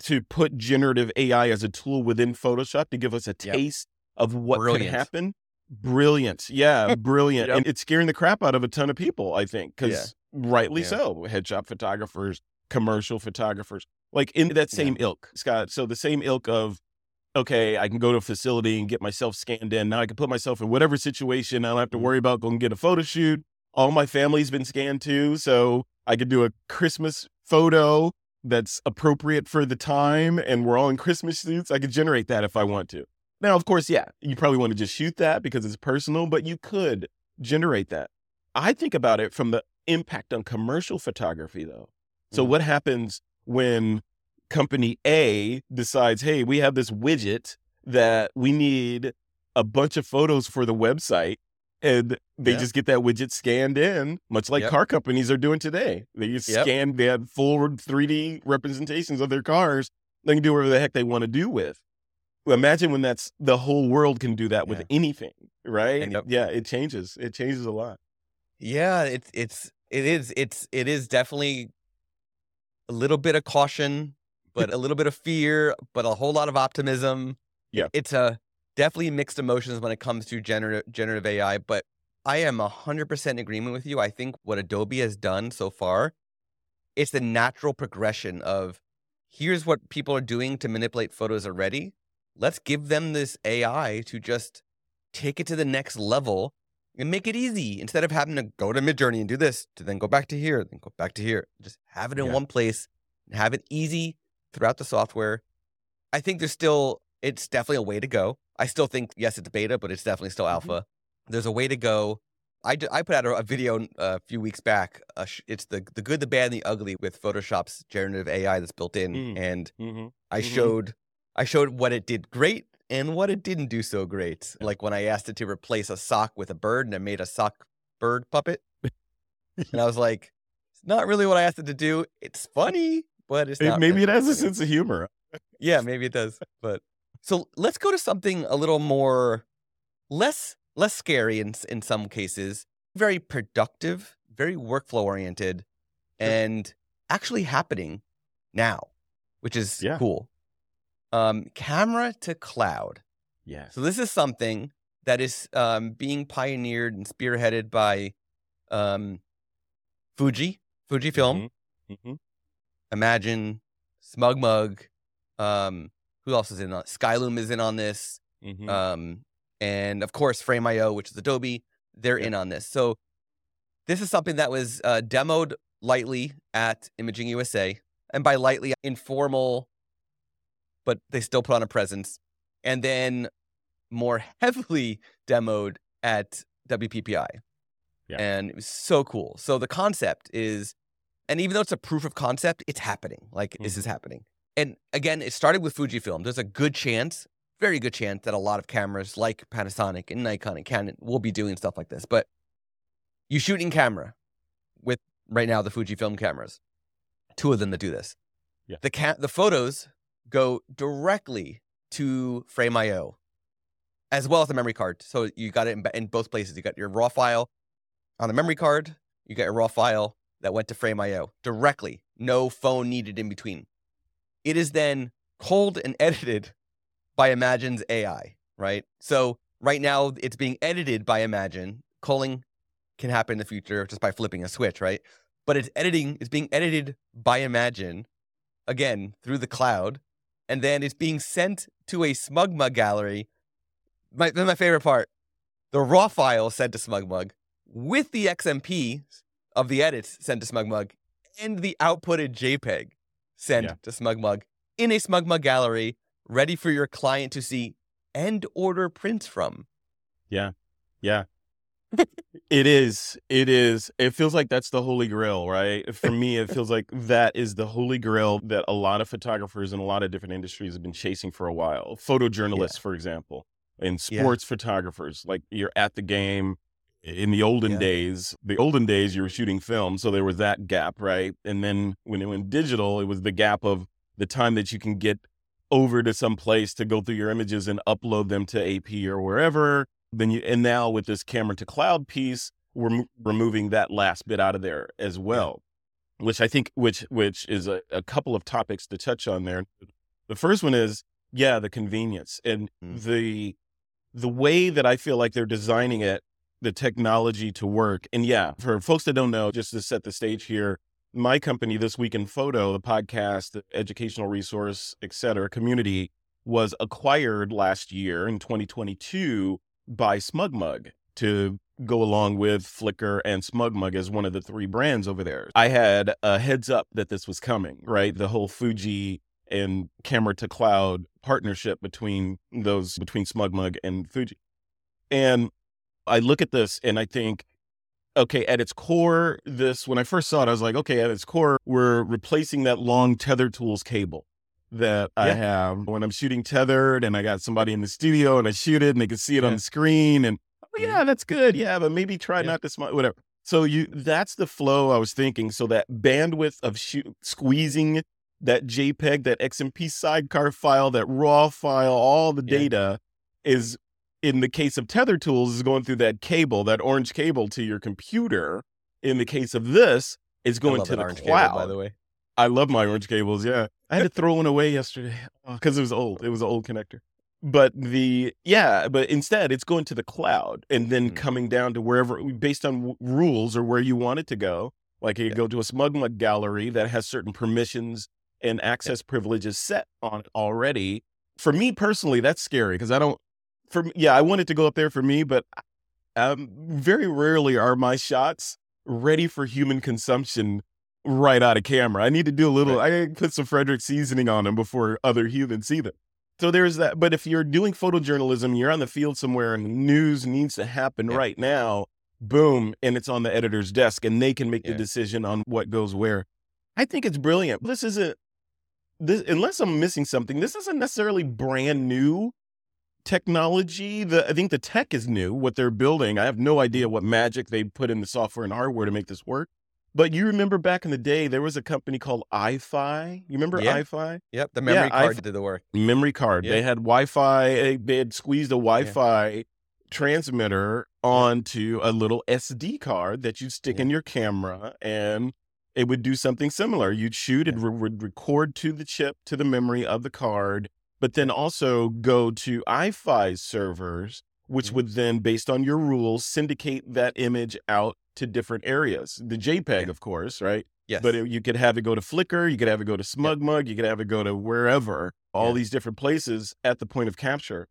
to put generative AI as a tool within Photoshop to give us a taste yep. of what Brilliant. could happen Brilliant. Yeah, [laughs] brilliant. yep. And it's scaring the crap out of a ton of people, I think, because yeah. rightly yeah. so. Headshot photographers, commercial photographers, like in that same yeah. ilk, Scott. So the same ilk of, okay, I can go to a facility and get myself scanned in. Now I can put myself in whatever situation. I don't have to mm-hmm. worry about going to get a photo shoot. All my family's been scanned too. So I could do a Christmas photo that's appropriate for the time and we're all in Christmas suits. I could generate that if I want to. Now, of course, yeah, you probably want to just shoot that because it's personal, but you could generate that. I think about it from the impact on commercial photography, though. So, mm-hmm. what happens when company A decides, hey, we have this widget that we need a bunch of photos for the website, and they yeah. just get that widget scanned in, much like yep. car companies are doing today. They just yep. scan, they have full 3D representations of their cars. They can do whatever the heck they want to do with imagine when that's the whole world can do that with yeah. anything, right? Yep. Yeah, it changes. It changes a lot.
Yeah, it's it's it is it's it is definitely a little bit of caution, but a little bit of fear, but a whole lot of optimism.
Yeah,
it's a definitely mixed emotions when it comes to generative generative AI. But I am hundred percent in agreement with you. I think what Adobe has done so far, it's the natural progression of here's what people are doing to manipulate photos already let's give them this AI to just take it to the next level and make it easy instead of having to go to Midjourney and do this to then go back to here, then go back to here. Just have it in yeah. one place and have it easy throughout the software. I think there's still, it's definitely a way to go. I still think, yes, it's beta, but it's definitely still mm-hmm. alpha. Mm-hmm. There's a way to go. I, d- I put out a, a video a few weeks back. Uh, sh- it's the the good, the bad, and the ugly with Photoshop's generative AI that's built in, mm. and mm-hmm. I mm-hmm. showed I showed what it did great and what it didn't do so great. Like when I asked it to replace a sock with a bird and it made a sock bird puppet. and I [laughs] was like, it's not really what I asked it to do. It's funny, but it's not.
Maybe it has a sense of humor.
yeah, maybe it does. But so let's go to something a little more less less scary in in some cases, very productive, very workflow oriented, and actually happening now, which is yeah. cool um, camera to cloud.
Yeah.
So this is something that is um, being pioneered and spearheaded by um, Fuji, Fujifilm. Mm-hmm. Mm-hmm. Imagen, SmugMug. Um, who else is in on? Skylum is in on this. Mm-hmm. Um, and of course, Frame.io, which is Adobe, they're yeah. in on this. So this is something that was uh, demoed lightly at Imaging USA, and by lightly, informal but they still put on a presence. And then more heavily demoed at WPPI. Yeah. And it was so cool. So the concept is, and even though it's a proof of concept, it's happening. Like mm-hmm. this is happening. And again, it started with Fujifilm. There's a good chance, very good chance that a lot of cameras like Panasonic and Nikon and Canon will be doing stuff like this. But you shoot in camera with right now the Fujifilm cameras, two of them that do this. Yeah. The ca- the photos go directly to Frame.io as well as the memory card. So you got it in, in, both places. You got your raw file on the memory card, you got your raw file that went to Frame.io directly, no phone needed in between. It is then culled and [laughs] edited by Imagen's AI, right? So right now it's being edited by Imagen. Culling can happen in the future just by flipping a switch, right? But it's editing it's being edited by Imagen again through the cloud and then it's being sent to a SmugMug gallery. My, my favorite part the raw file sent to SmugMug with the XMP of the edits sent to SmugMug and the outputted JPEG sent yeah. to SmugMug in a SmugMug gallery ready for your client to see and order prints from.
Yeah. Yeah. It is. It is. It feels like that's the holy grail, right? For me, it [laughs] feels like that is the holy grail that a lot of photographers in a lot of different industries have been chasing for a while. Photojournalists, for example, and
Yeah.
sports photographers. Like you're at the game. In the olden
Yeah.
days, the olden days, you were shooting film, so there was that gap, right? And then when it went digital, it was the gap of the time that you can get over to some place to go through your images and upload them to AP or wherever. Then you and now with this camera to cloud piece, we're mo- removing that last bit out of there as well, which I think which which is a, a couple of topics to touch on there. The first one is yeah, the convenience and
Mm.
the the way that I feel like they're designing it, the technology to work. And yeah, for folks that don't know, just to set the stage here, my company, This Week in Photo, the podcast, the educational resource, et cetera, community was acquired last year in 2022 by SmugMug to go along with Flickr and SmugMug as one of the three brands over there. I had a heads up that this was coming, right? The whole Fuji and camera to cloud partnership between those between SmugMug and Fuji. And I look at this and I think, okay, at its core, this when I first saw it, I was like, okay, at its core, we're replacing that long tether tools cable that I have when I'm shooting tethered and I got somebody in the studio and I shoot it and they can see it on the screen and oh
Mhm.
yeah, that's good. Yeah, but maybe try
Yeah.
not to smile, whatever. So you that's the flow I was thinking. So that bandwidth of shoot, squeezing that JPEG, that XMP sidecar file, that raw file, all the
Yeah.
data is in the case of tether tools is going through that cable, that orange cable to your computer. In the case of this, it's going to the cloud.
cable, by the way.
I love my orange cables. Yeah, I had to [laughs] throw one away yesterday because it was old. It was an old connector. But the yeah, but instead it's going to the cloud and then
Mm.
coming down to wherever based on w- rules or where you want it to go. Like you
Yeah.
go to a SmugMug gallery that has certain permissions and access privileges set on it already. For me personally, that's scary because I don't. For yeah, I want it to go up there for me, but um, very rarely are my shots ready for human consumption right out of camera. I need to do a little. I put some Frederick seasoning on them before other humans see them. So there's that. But if you're doing photojournalism, you're on the field somewhere, and news needs to happen
Yeah.
right now. Boom, and it's on the editor's desk, and they can make the decision on what goes where. I think it's brilliant. This isn't this unless I'm missing something. This isn't necessarily brand new technology. The I think the tech is new. What they're building, I have no idea mm-hmm. what magic they put in the software and hardware to make this work. But you remember back in the day, there was a company called Eye-Fi. You remember
Yeah.
Eye-Fi?
Yep, the memory
I-
card did the work.
Memory card. They had Wi-Fi. eh, They had squeezed a Wi-Fi transmitter onto a little SD card that you'd stick
Yeah.
in your camera, and it would do something similar. You'd shoot, it
Yeah.
re- would record to the chip to the memory of the card, but then also go to Eye-Fi servers, which
Mhm.
would then, based on your rules, syndicate that image out to different areas. The JPEG, of course, right?
Yes.
But it, you could have it go to Flickr, you could have it go to SmugMug, you could have it go to wherever, all
Yeah.
these different places at the point of capture.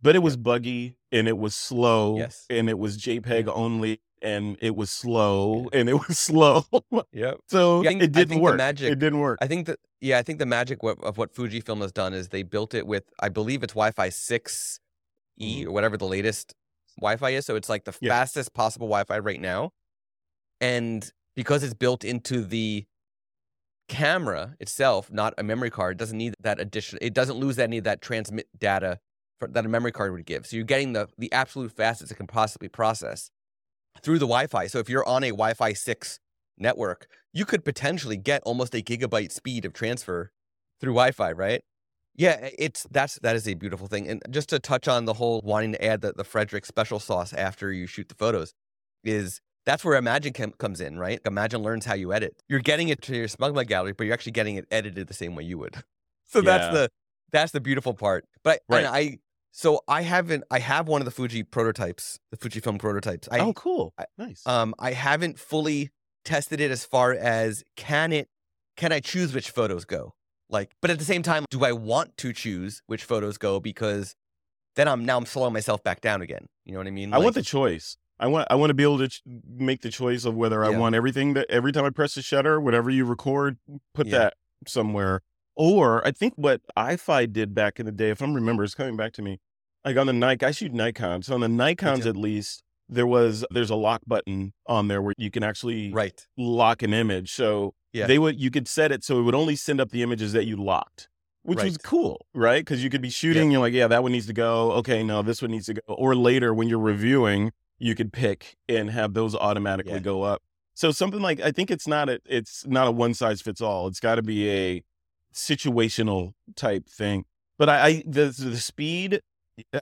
But it was buggy and it was slow
Yes.
and it was JPEG only and it was slow and it [laughs] was slow.
yep.
so
think-
it didn't work.
magic-
it didn't work.
I think that yeah, I think the magic of what Fujifilm has done is they built it with I believe it's Wi-Fi 6 E or whatever the latest Wi-Fi is. So it's like the
Mm-hmm. Yeah.
fastest possible Wi-Fi right now. And because it's built into the camera itself, not a memory card, it doesn't need that addition. It doesn't lose any of that transmit data for, that a memory card would give. So you're getting the the absolute fastest it can possibly process through the Wi-Fi. So if you're on a Wi-Fi 6 network, you could potentially get almost a gigabyte speed of transfer through Wi-Fi, right? Yeah, it's that's that is a beautiful thing. And just to touch on the whole wanting to add the, the Frederick special sauce after you shoot the photos, is that's where Imagen com- comes in, right? Imagen learns how you edit. You're getting it to your SmugMug gallery, but you're actually getting it edited the same way you would. [laughs] So that's the that's the beautiful part. But I,
Right.
I so I haven't I have one of the Fuji prototypes, the Fujifilm prototypes. I
oh, cool.
I-
nice.
um, I haven't fully tested it as far as can it can I choose which photos go? Like, but at the same time, do I want to choose which photos go? Because then I'm now I'm slowing myself back down again. You know what I mean?
I want the choice. I want I want to be able to ch- make the choice of whether I
Yeah.
want everything that every time I press the shutter, whatever you record, put
Yeah.
that somewhere. Or I think what Eye-Fi did back in the day, if I'm remember, it's coming back to me. Like on the Nikon, I shoot Nikon. So on the Nikons at least, there was there's a lock button on there where you can actually
Right.
lock an image. So
Yeah.
they would you could set it so it would only send up the images that you locked, which was cool, right? Because you could be shooting, you're like, yeah, that one needs to go. Okay, no, this one needs to go. Or later when you're reviewing, you could pick and have those automatically
Yeah.
go up. So something like I think it's not a it's not a one size fits all. It's got to be a situational type thing. But I, I the the speed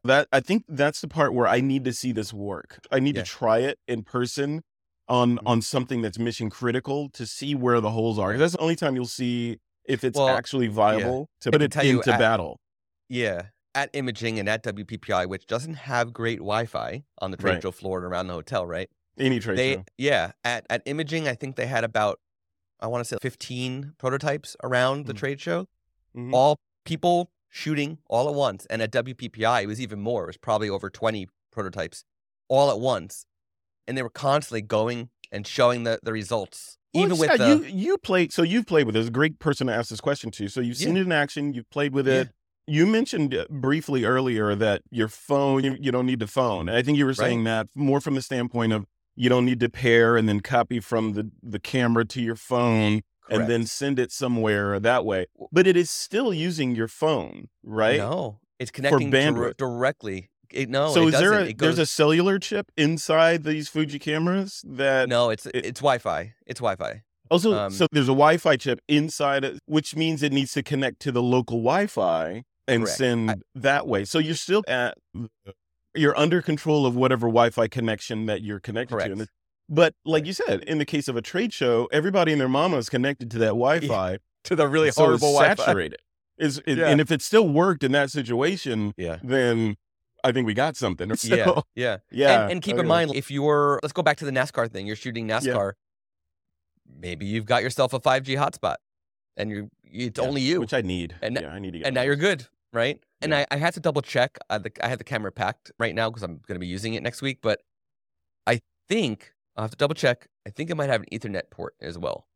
that I think that's the part where I need to see this work. I need
Yeah.
to try it in person on
Mhm.
on something that's mission critical to see where the holes are. That's the only time you'll see if it's
Well,
actually viable to put it into
at-
battle.
Yeah. At Imaging and at WPPI, which doesn't have great Wi-Fi on the trade
Right.
show floor and around the hotel, right?
Any trade
they
show.
yeah at at Imaging, I think they had about I want to say 15 prototypes around the
Mhm.
trade show,
Mhm.
all people shooting all at once. And at WPPI, it was even more. It was probably over 20 prototypes all at once, and they were constantly going and showing the the results,
Well,
even with
yeah,
the
you you played so you've played with it. It's a great person to ask this question to. So you've seen
Yeah.
it in action, you've played with
Yeah.
it. You mentioned uh, briefly earlier that your phone you, you don't need the phone. And I think you were saying that more from the standpoint of you don't need to pair and then copy from the the camera to your phone and then send it somewhere that way. But it is still using your phone, right?
No, it's connecting dir- directly. It, no,
so
it
is there
doesn't.
a,
it
there's a cellular chip inside these Fuji cameras that
no. It's
it-
it's Wi-Fi. It's Wi-Fi.
Also,
Um,
so there's a Wi-Fi chip inside it, which means it needs to connect to the local Wi-Fi and
Correct.
send
I-
that way. So you're still at you're under control of whatever Wi-Fi connection that you're connected to.
Correct.
It- But like you said, in the case of a trade show, everybody and their mama is connected to that Wi-Fi.
To the really
so
horrible
it's
Wi-Fi.
saturated. Is [laughs] it-
Yeah.
and if it still worked in that situation,
Yeah.
then I think we got something. [laughs] So,
Yeah. Yeah.
yeah.
and, and keep
okay.
in mind, if you're, let's go back to the NASCAR thing. You're shooting NASCAR. Maybe you've got yourself a 5G hotspot, and you're it's
Yeah,
only you,
which I need.
And
yeah, I need to get
and now you're good, right? And I, I had to double check. I, the, I have the camera packed right now because I'm going to be using it next week. But I think I'll have to double check. I think it might have an Ethernet port as well,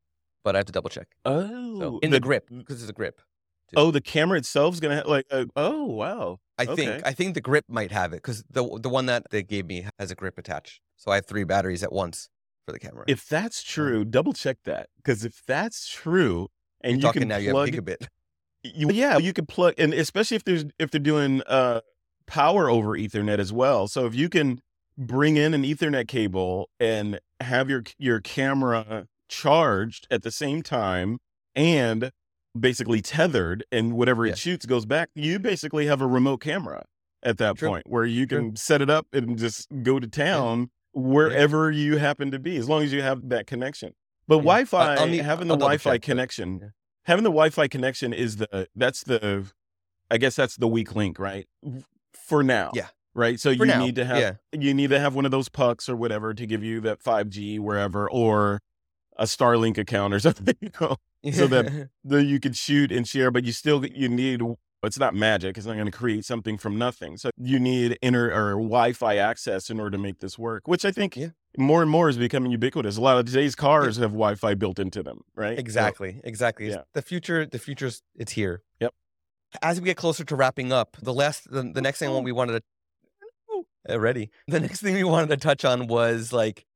but I have to double check.
Oh,
So in the, grip because it's a grip. too.
Oh, the camera itself's gonna have like. Uh, oh, wow.
I think. I think the grip might have it because the the one that they gave me has a grip attached. So I have three batteries at once for the camera.
If that's true, double check that because if that's true, and
You're
you can
now,
plug,
you have gigabit.
you, yeah, you could plug, and especially if there's if they're doing uh power over Ethernet as well. So if you can bring in an Ethernet cable and have your your camera charged at the same time and basically tethered, and whatever
Yeah.
it shoots goes back, you basically have a remote camera at that
True.
point where you
True.
can set it up and just go to town wherever you happen to be, as long as you have that connection. But
Yeah.
Wi-Fi,
I- I'll need-
having the
uh, I'll
Wi-Fi
check,
connection,
yeah.
having the Wi-Fi connection is the that's the, I guess that's the weak link, right? For now,
Yeah.
right. So
For
you
now,
need to have
yeah.
you need to have one of those pucks or whatever to give you that 5G wherever, or a Starlink account or [laughs] something. You know, [laughs] so that [laughs] that you could shoot and share, but you still you need. It's not magic. It's not going to create something from nothing. So you need inner or Wi-Fi access in order to make this work, which I think
Yeah.
more and more is becoming ubiquitous. A lot of today's cars have Wi-Fi built into them, right? So-
Exactly. Exactly.
Yeah.
The future. The future's. It's here.
Yep.
As we get closer to wrapping up, the last, the, the next thing
Oh.
we wanted to oh. uh, already. The next thing we wanted to touch on was like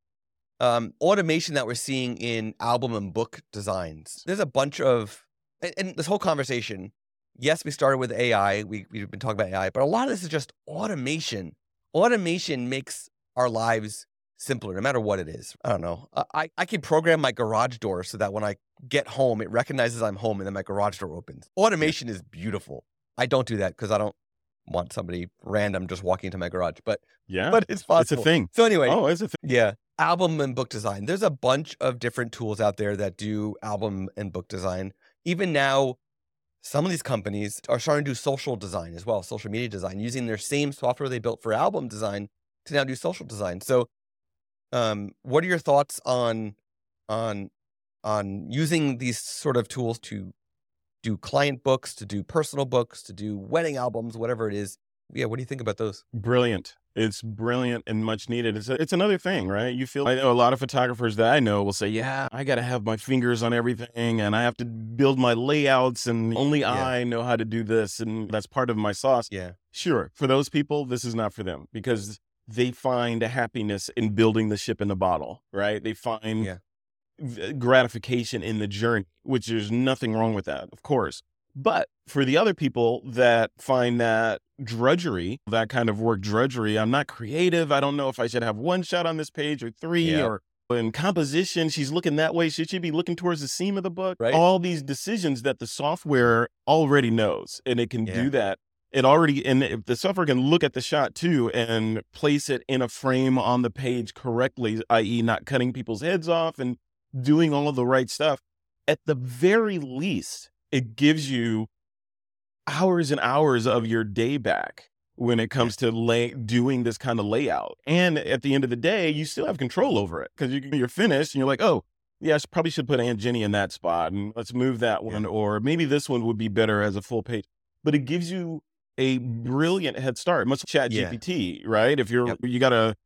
um, automation that we're seeing in album and book designs. There's a bunch of, and, and this whole conversation. Yes, we started with AI. We we've been talking about AI, but a lot of this is just automation. Automation makes our lives simpler, no matter what it is. I don't know. I- I I can program my garage door so that when I get home, it recognizes I'm home, and then my garage door opens. Automation is beautiful. I don't do that because I don't want somebody random just walking into my garage, but
yeah,
but it's possible.
it's a thing.
So anyway,
Oh, it's a thing.
yeah. Album and book design. There's a bunch of different tools out there that do album and book design. Even now, some of these companies are starting to do social design as well, social media design, using their same software they built for album design to now do social design. So, um, what are your thoughts on on on using these sort of tools to do client books, to do personal books, to do wedding albums, whatever it is? Yeah, what do you think about those?
Brilliant. It's brilliant and much needed. It's a, it's another thing, right? You feel I know a lot of photographers that I know will say, "Yeah, I got to have my fingers on everything and I have to build my layouts and only
Yeah.
I know how to do this and that's part of my sauce."
Yeah,
Sure, for those people, this is not for them because they find happiness in building the ship in the bottle, right? They find
Yeah.
V- uh, gratification in the journey, which there's nothing wrong with that, of course. But for the other people that find that drudgery, that kind of work drudgery, I'm not creative. I don't know if I should have one shot on this page or three
Yeah.
or in composition, she's looking that way. Should she be looking towards the seam of the book?
Right.
All these decisions that the software already knows and it can
Yeah.
do that. It already, and if the software can look at the shot too and place it in a frame on the page correctly, i.e., not cutting people's heads off and doing all of the right stuff. At the very least, it gives you hours and hours of your day back when it comes to lay, doing this kind of layout. And at the end of the day, you still have control over it because you, you're finished and you're like, oh, yeah, I should- probably should put Aunt Jenny in that spot and let's move that one. Or maybe this one would be better as a full page. But it gives you a brilliant head start, much like Chat
Yeah.
GPT, right? If you're,
Yep.
you got to,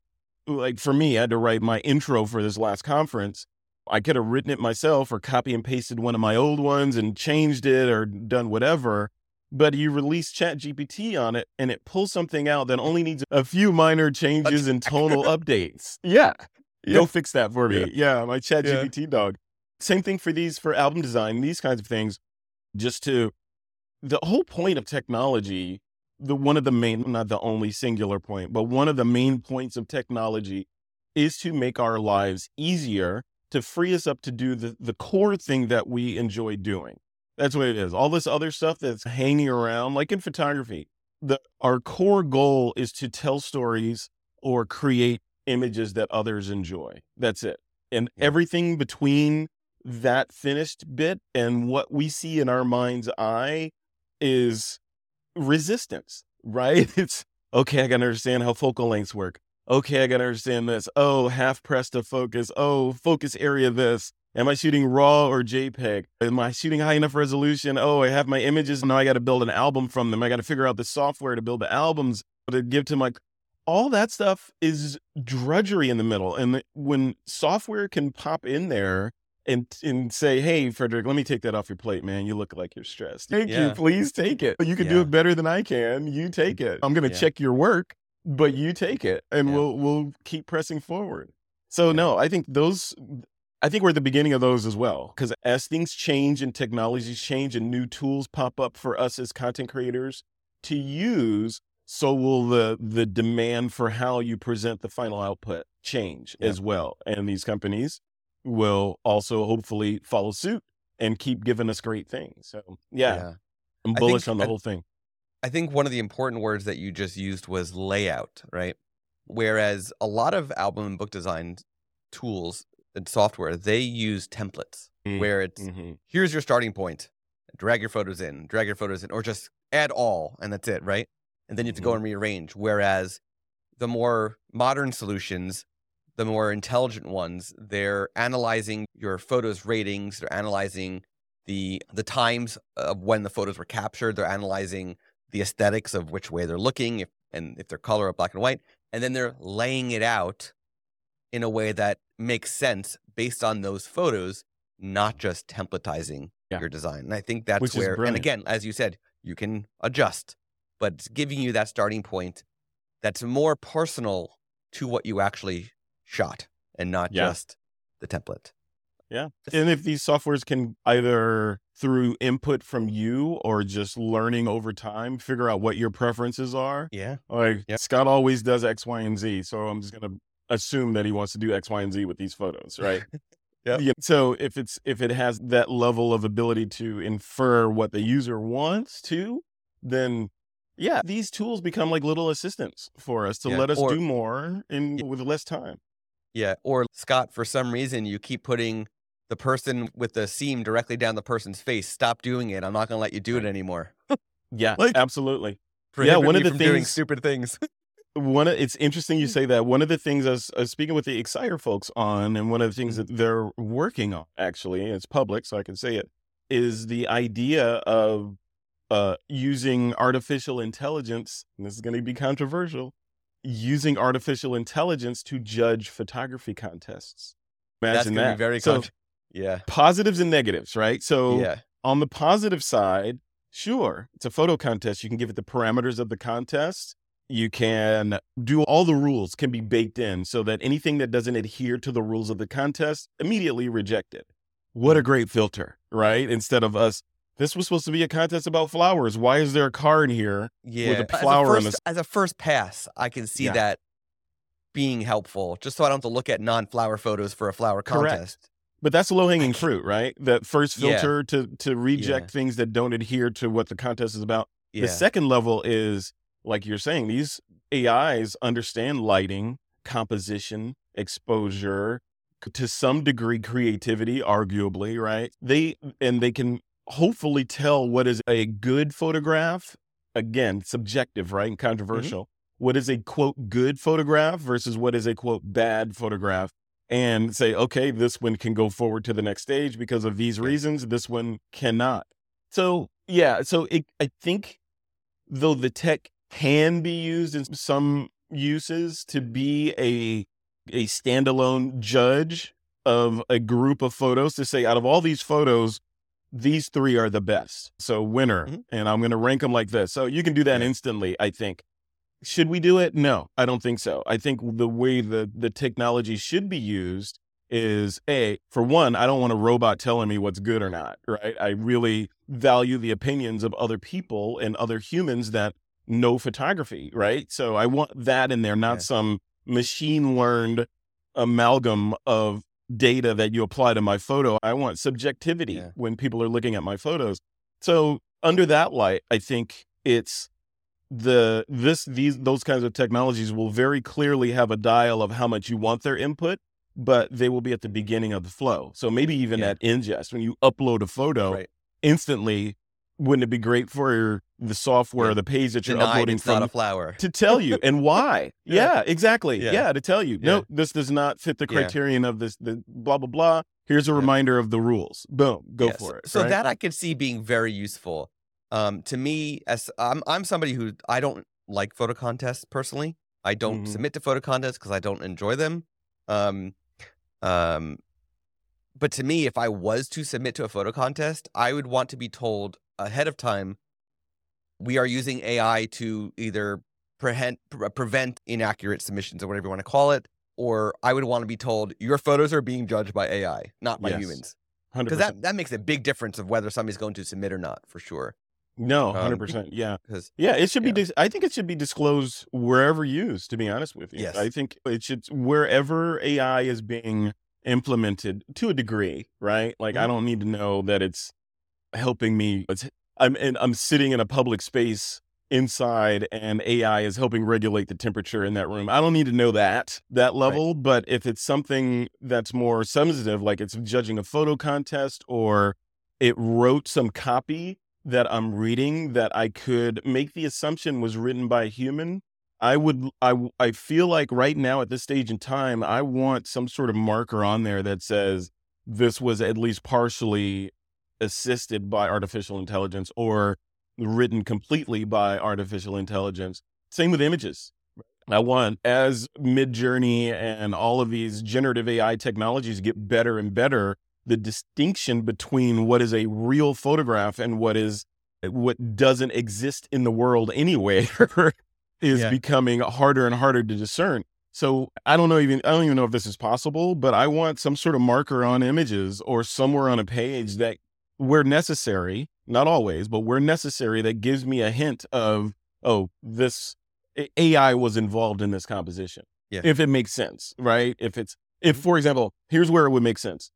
like for me, I had to write my intro for this last conference. I could have written it myself or copy and pasted one of my old ones and changed it or done whatever. But you release Chat GPT on it and it pulls something out that only needs a few minor changes and [laughs] tonal updates. Yeah. Go fix that for me. Yeah, my Chat
Yeah.
GPT dog. Same thing for these for album design, these kinds of things. Just to the whole point of technology, the one of the main, not the only singular point, but one of the main points of technology is to make our lives easier, to free us up to do the, the core thing that we enjoy doing. That's what it is. All this other stuff that's hanging around, like in photography, the our core goal is to tell stories or create images that others enjoy. That's it. And everything between that finished bit and what we see in our mind's eye is resistance, [laughs] right? It's okay, I gotta understand how focal lengths work. Okay, I gotta understand this. Oh, half press to focus. Oh, focus area this. Am I shooting raw or JPEG? Am I shooting high enough resolution? Oh, I have my images. Now I got to build an album from them. I got to figure out the software to build the albums to give to my. All that stuff is drudgery in the middle. And when software can pop in there and and say, "Hey, Frederick, let me take that off your plate, man. You look like you're stressed. Thank you. Please take it. You can do it better than I can. You take it. I'm gonna
Yeah.
check your work, but you take it, and
Yeah.
we'll we'll keep pressing forward." So
Yeah.
no, I think those. I think we're at the beginning of those as well, because as things change and technologies change and new tools pop up for us as content creators to use, so will the the demand for how you present the final output change
Yeah.
as well. And these companies will also hopefully follow suit and keep giving us great things. So yeah, I'm bullish
think-
on the
I-
whole thing.
I think one of the important words that you just used was layout, right? Whereas a lot of album and book design tools and software, they use templates
Mm,
where it's
Mhm.
here's your starting point, drag your photos in, drag your photos in, or just add all, and that's it, right? And then you have to go and rearrange. Whereas the more modern solutions, the more intelligent ones, they're analyzing your photos ratings, they're analyzing the the times of when the photos were captured, they're analyzing the aesthetics of which way they're looking, if and if they're color or black and white, and then they're laying it out in a way that makes sense based on those photos, not just templatizing
Yeah.
your design. And I think that's
Which
where, and again, as you said, you can adjust, but it's giving you that starting point that's more personal to what you actually shot and not
Yeah.
just the template.
Yeah. And if these softwares can either through input from you or just learning over time, figure out what your preferences are.
Yeah.
Like
Yep.
Scott always does X, Y, and Z. So I'm just gonna assume that he wants to do X, Y, and Z with these photos, right? [laughs]
Yep.
Yeah. So if it's if it has that level of ability to infer what the user wants to, then yeah, these tools become like little assistants for us to
Yeah,
let us
or-
do more in with less time.
Yeah. Or Scott, for some reason, you keep putting the person with the seam directly down the person's face. Stop doing it. I'm not going to let you do it anymore. [laughs]
Yeah,
Like-
absolutely.
Yeah,
one of the
from doing
things-
stupid things. [laughs]
one of, it's interesting you say that one of the things I was, I was speaking with the Excire folks on and one of the things
Mhm.
that they're working on actually it's public so i can say it is the idea of uh, using artificial intelligence and this is going to be controversial using artificial intelligence to judge photography contests imagine
to
that
be very
so
Yeah.
positives and negatives right so
yeah.
on the positive side, sure, it's a photo contest. You can give it the parameters of the contest. You can do all the rules can be baked in so that anything that doesn't adhere to the rules of the contest immediately reject it. What a mm. great filter, right? Instead of us, this was supposed to be a contest about flowers. Why is there a car in here
Yeah.
with a
As
flower in
first,
the
as a first pass, I can see
Yeah.
that being helpful, just so I don't have to look at non-flower photos for a flower
Correct.
contest.
But that's low hanging fruit, right? That first
Yeah.
filter to to reject
Yeah.
things that don't adhere to what the contest is about.
Yeah.
The second level is like you're saying, these AIs understand lighting, composition, exposure, to some degree creativity, arguably, right? They and they can hopefully tell what is a good photograph. Again, subjective, right? And mm-hmm. controversial. What is a quote good photograph versus what is a quote bad photograph? And say, okay, this one can go forward to the next stage because of these reasons. This one cannot. So yeah, so it, I think though the tech can be used in some uses to be a a standalone judge of a group of photos to say out of all these photos these three are the best so winner
Mhm.
and i'm going to rank them like this so you can do that instantly i think should we do it? No i don't think so. I think the way the the technology should be used is a for one i don't want a robot telling me what's good or not right? I really value the opinions of other people and other humans that know photography right? So i want that in there not
Yeah.
some machine learned amalgam of data that you apply to my photo. I want subjectivity
Yeah.
when people are looking at my photos. So under that light i think it's the this these those kinds of technologies will very clearly have a dial of how much you want their input but they will be at the beginning of the flow so maybe even
Yeah.
at ingest when you upload a photo
Right.
instantly wouldn't it be great for the software
Yeah.
or the page that you're
Denied
uploading
it's not
from
a flower.
to tell you and why [laughs]
Yeah.
yeah, exactly
Yeah.
to tell you no this does not fit the criterion of this the blah blah blah here's a reminder of the rules boom go for it
So,
right?
that I could see being very useful. Um, to me, as I'm, I'm somebody who I don't like photo contests personally. I don't
Mhm.
submit to photo contests because I don't enjoy them. Um, um, but to me, if I was to submit to a photo contest, I would want to be told ahead of time. We are using AI to either prevent pre- prevent inaccurate submissions or whatever you want to call it, or I would want to be told your photos are being judged by AI, not by
Yes.
humans because that, that makes a big difference of whether somebody's going to submit or not for sure
no
um,
100% yeah Yeah, it should
Yeah.
be. Dis- I think it should be disclosed wherever used. To be honest with you,
Yes.
I think it should wherever AI is being implemented to a degree, right? Like I
Mhm.
don't need to know that it's helping me. It's, I'm and I'm sitting in a public space inside, and AI is helping regulate the temperature in that room. I don't need to know that that level, but if it's something that's more substantive, like it's judging a photo contest or it wrote some copy that I'm reading that I could make the assumption was written by a human, I would I I feel like right now at this stage in time, I want some sort of marker on there that says this was at least partially assisted by artificial intelligence or written completely by artificial intelligence. Same with images. I want as Midjourney and all of these generative AI technologies get better and better, the distinction between what is a real photograph and what is what doesn't exist in the world anyway [laughs] is
Yeah.
becoming harder and harder to discern. So I don't know even I don't even know if this is possible, but I want some sort of marker on images or somewhere on a page that where necessary, not always, but where necessary that gives me a hint of oh, this AI was involved in this composition.
Yeah.
If it makes sense, right? If it's if mm-hmm. for example, here's where it would make sense.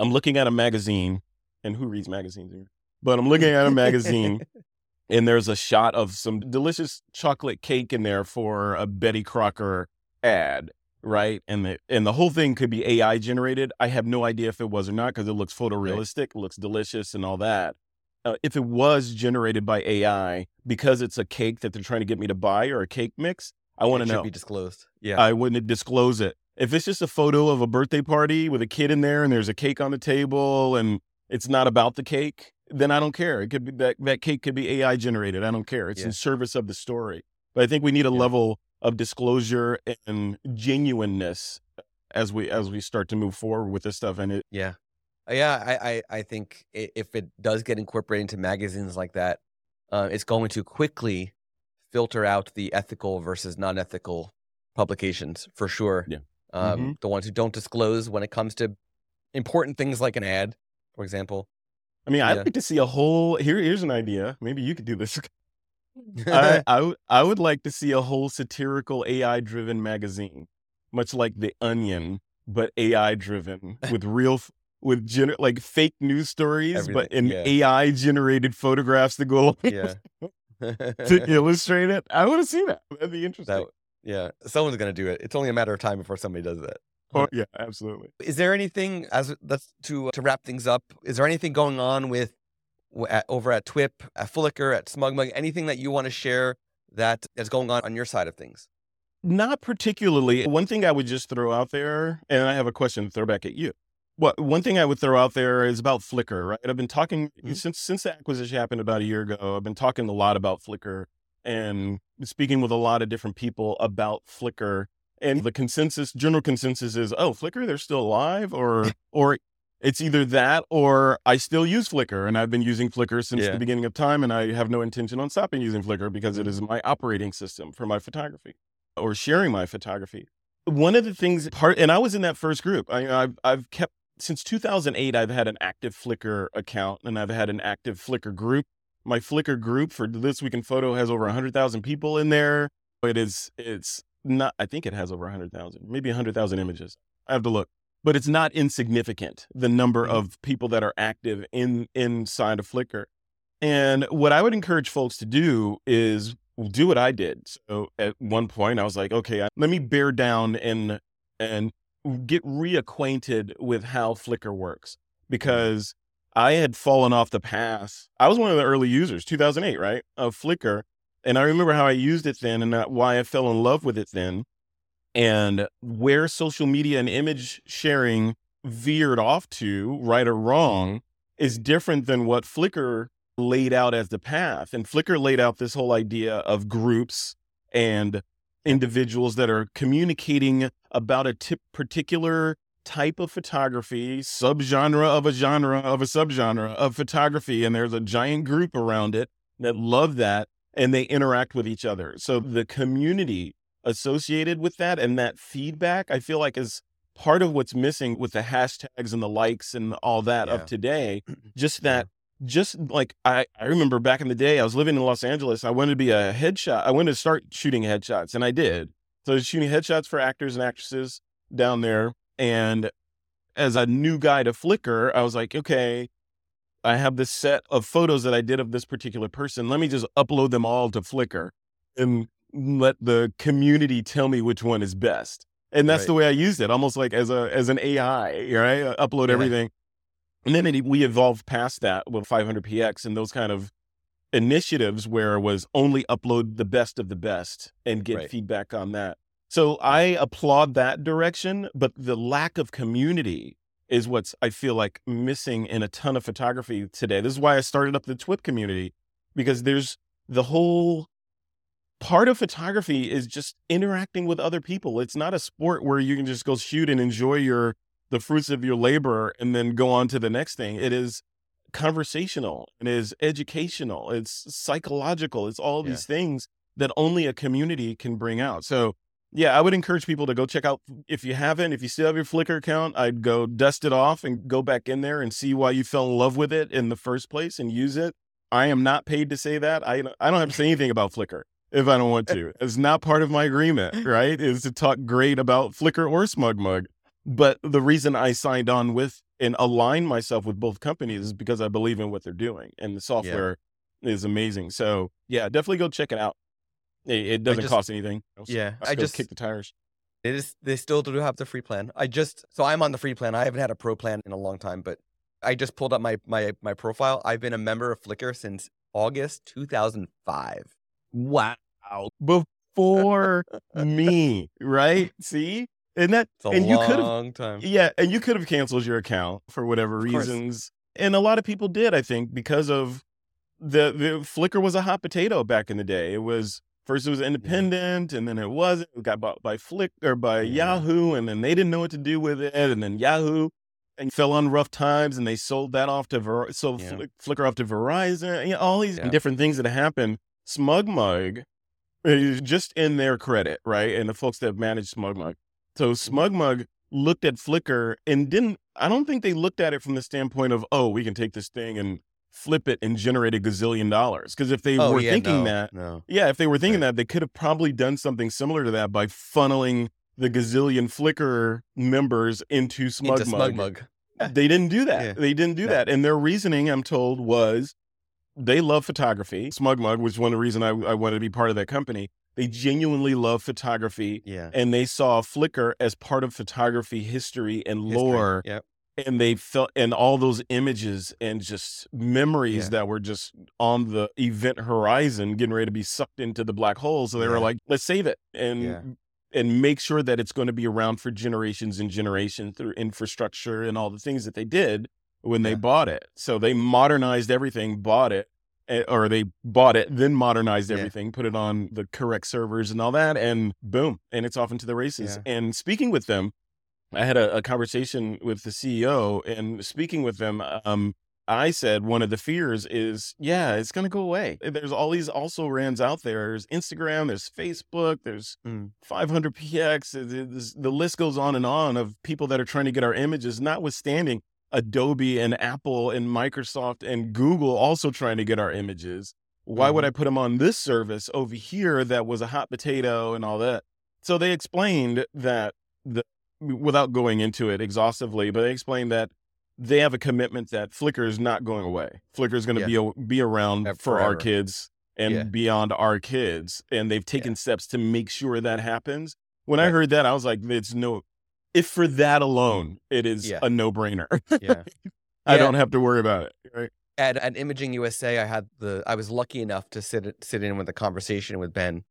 I'm looking at a magazine, and who reads magazines here? But I'm looking at a magazine [laughs] and there's a shot of some delicious chocolate cake in there for a Betty Crocker ad, right? And the and the whole thing could be AI generated. I have no idea if it was or not because it looks photorealistic, it looks delicious, and all that. Uh, if it was generated by AI because it's a cake that they're trying to get me to buy or a cake mix, I want to know.
should
know.
be disclosed yeah
I wouldn't disclose it. If it's just a photo of a birthday party with a kid in there and there's a cake on the table and it's not about the cake, then I don't care. It could be that that cake could be AI generated. I don't care. It's
Yeah.
in service of the story. But I think we need a
Yeah.
level of disclosure and genuineness as we as we start to move forward with this stuff. And it
Yeah. Uh, Yeah, I, I, I think if it does get incorporated into magazines like that, uh, it's going to quickly filter out the ethical versus non-ethical publications for sure.
Yeah.
Um,
Mhm.
The ones who don't disclose when it comes to important things like an ad, for example.
I mean, I'd
Yeah.
like to see a whole. Here, here's an idea. Maybe you could do this. [laughs] I, [laughs] I, w- I would like to see a whole satirical AI driven magazine, much like The Onion, but AI driven [laughs] with real, f- with gener- like fake news stories, but in
Everything,
AI generated photographs to go
yeah.
to illustrate it. I want to see that. That'd be interesting.
that, yeah. Someone's gonna do it. It's only a matter of time before somebody does that.
oh, yeah, absolutely.
Is there anything as that's to to wrap things up? Is there anything going on with at, over at TWIP, at Flickr, at SmugMug? Anything that you want to share that is going on on your side of things?
Not particularly. One thing I would just throw out there, and I have a question to throw back at you. What one thing I would throw out there is about Flickr, right? I've been talking
Mhm.
since since the acquisition happened about a year ago. I've been talking a lot about Flickr and speaking with a lot of different people about Flickr. And the consensus, general consensus is, oh, Flickr, they're still alive, or [laughs] or it's either that or I still use Flickr and I've been using Flickr since
Yeah.
the beginning of time and I have no intention on stopping using Flickr because it mm-hmm. is my operating system for my photography or sharing my photography. One of the things part and I was in that first group. I I've I've kept since 2008 I've had an active Flickr account and I've had an active Flickr group. My Flickr group for this week in photo has over 100,000 people in there. But It is it's not I think it has over 100,000, maybe 100,000 images. I have to look but it's not insignificant the number
Mhm.
of people that are active in inside of Flickr. And what I would encourage folks to do is do what I did. So at one point I was like, okay, let me bear down and and get reacquainted with how Flickr works because I had fallen off the path. I was one of the early users, 2008, right, of Flickr, and I remember how I used it then and uh, why I fell in love with it then and where social media and image sharing veered off to, right or wrong, is different than what Flickr laid out as the path. And Flickr laid out this whole idea of groups and individuals that are communicating about a particular type of photography, subgenre of a genre of a subgenre of photography, and there's a giant group around it that love that and they interact with each other. So the community associated with that and that feedback, I feel like is part of what's missing with the hashtags and the likes and all that
Yeah.
of today. [clears throat] Just that, just like I, I remember back in the day, I was living in Los Angeles. I wanted to be a headshot. I wanted to start shooting headshots, and I did. So I was shooting headshots for actors and actresses down there. And as a new guy to Flickr, I was like, okay, I have this set of photos that I did of this particular person. Let me just upload them all to Flickr and let the community tell me which one is best. And that's
Right.
the way I used it, almost like as a as an AI, right? I upload
Yeah.
everything. And then it, we evolved past that with 500px and those kind of initiatives where it was only upload the best of the best and get
Right.
feedback on that. So I applaud that direction, but the lack of community is what's I feel like missing in a ton of photography today. This is why I started up the TWIP community because there's the whole part of photography is just interacting with other people. It's not a sport where you can just go shoot and enjoy your the fruits of your labor and then go on to the next thing. It is conversational, it is educational, it's psychological, it's all
Yeah.
these things that only a community can bring out. So yeah, I would encourage people to go check out if you haven't, if you still have your Flickr account, I'd go dust it off and go back in there and see why you fell in love with it in the first place and use it. I am not paid to say that. I I don't have to say anything about Flickr if I don't want [laughs] to. It's not part of my agreement, right? Is to talk great about Flickr or SmugMug. But the reason I signed on with and aligned myself with both companies is because I believe in what they're doing and the software is amazing. So yeah, definitely go check it out. It, it doesn't
just-
cost anything.
Yeah,
I
I
just
just
kick the tires.
It is. They still do have the free plan. I just so I'm on the free plan. I haven't had a pro plan in a long time, but I just pulled up my my my profile. I've been a member of Flickr since August 2005.
Wow. [laughs] Before me, right? See? And that
It's a
and you could have
long time.
Yeah, and you could have canceled your account for whatever
Of course.
reasons. And a lot of people did, I think, because of the the Flickr was a hot potato back in the day. It was first it was independent and then it wasn't. It got bought by Flick or by
Yeah.
Yahoo and then they didn't know what to do with it and then Yahoo and fell on rough times and they sold that off to Ver- sold
Yeah.
Flick- Flickr off to Verizon. You know, all these
Yeah.
different things that happened. SmugMug is eh, just in their credit, right? And the folks that manage SmugMug. So mm-hmm. SmugMug looked at Flickr and didn't, I don't think they looked at it from the standpoint of, oh, we can take this thing and flip it and generate a gazillion dollars. Because if they
Oh,
were
yeah,
thinking
no,
that,
no.
yeah, if they were thinking
Right.
that, they could have probably done something similar to that by funneling the gazillion Flickr members into
Into
SmugMug.
SmugMug. [laughs]
They didn't do that.
Yeah.
They didn't do
No.
that. And their reasoning, I'm told, was they love photography. SmugMug was one of the reasons I, I wanted to be part of that company. They genuinely love photography.
Yeah.
And they saw Flickr as part of photography history and
History.
lore.
Yep.
And they felt, and all those images and just memories
Yeah.
that were just on the event horizon, getting ready to be sucked into the black hole. So they were like, let's save it and
Yeah.
and make sure that it's going to be around for generations and generations through infrastructure and all the things that they did when they
Yeah.
bought it. So they modernized everything, bought it, eh, or they bought it, then modernized
Yeah.
everything, put it on the correct servers and all that, and boom, and it's off into the races. And speaking with them, I had a, a conversation with the CEO, and speaking with them, um, I said one of the fears is, yeah, it's going to go away. There's all these also rans out there. There's Instagram, there's Facebook, there's
Mm.
500px. it- it- The list goes on and on of people that are trying to get our images, notwithstanding Adobe and Apple and Microsoft and Google also trying to get our images. Why would
Mhm.
I put them on this service over here that was a hot potato and all that? So they explained that the without going into it exhaustively, but they explained that they have a commitment that Flickr is not going away. Flickr is going to
Yeah.
be be around
Uh,
for our kids and
Yeah.
beyond our kids, and they've taken steps to make sure that happens. When I heard that, I was like, "It's no." If for that alone, it is
Yeah.
a no-brainer.
Yeah. [laughs]
I
Yeah.
don't have to worry about it. Right?
at, at Imaging USA, I had the I was lucky enough to sit sit in with a conversation with Ben,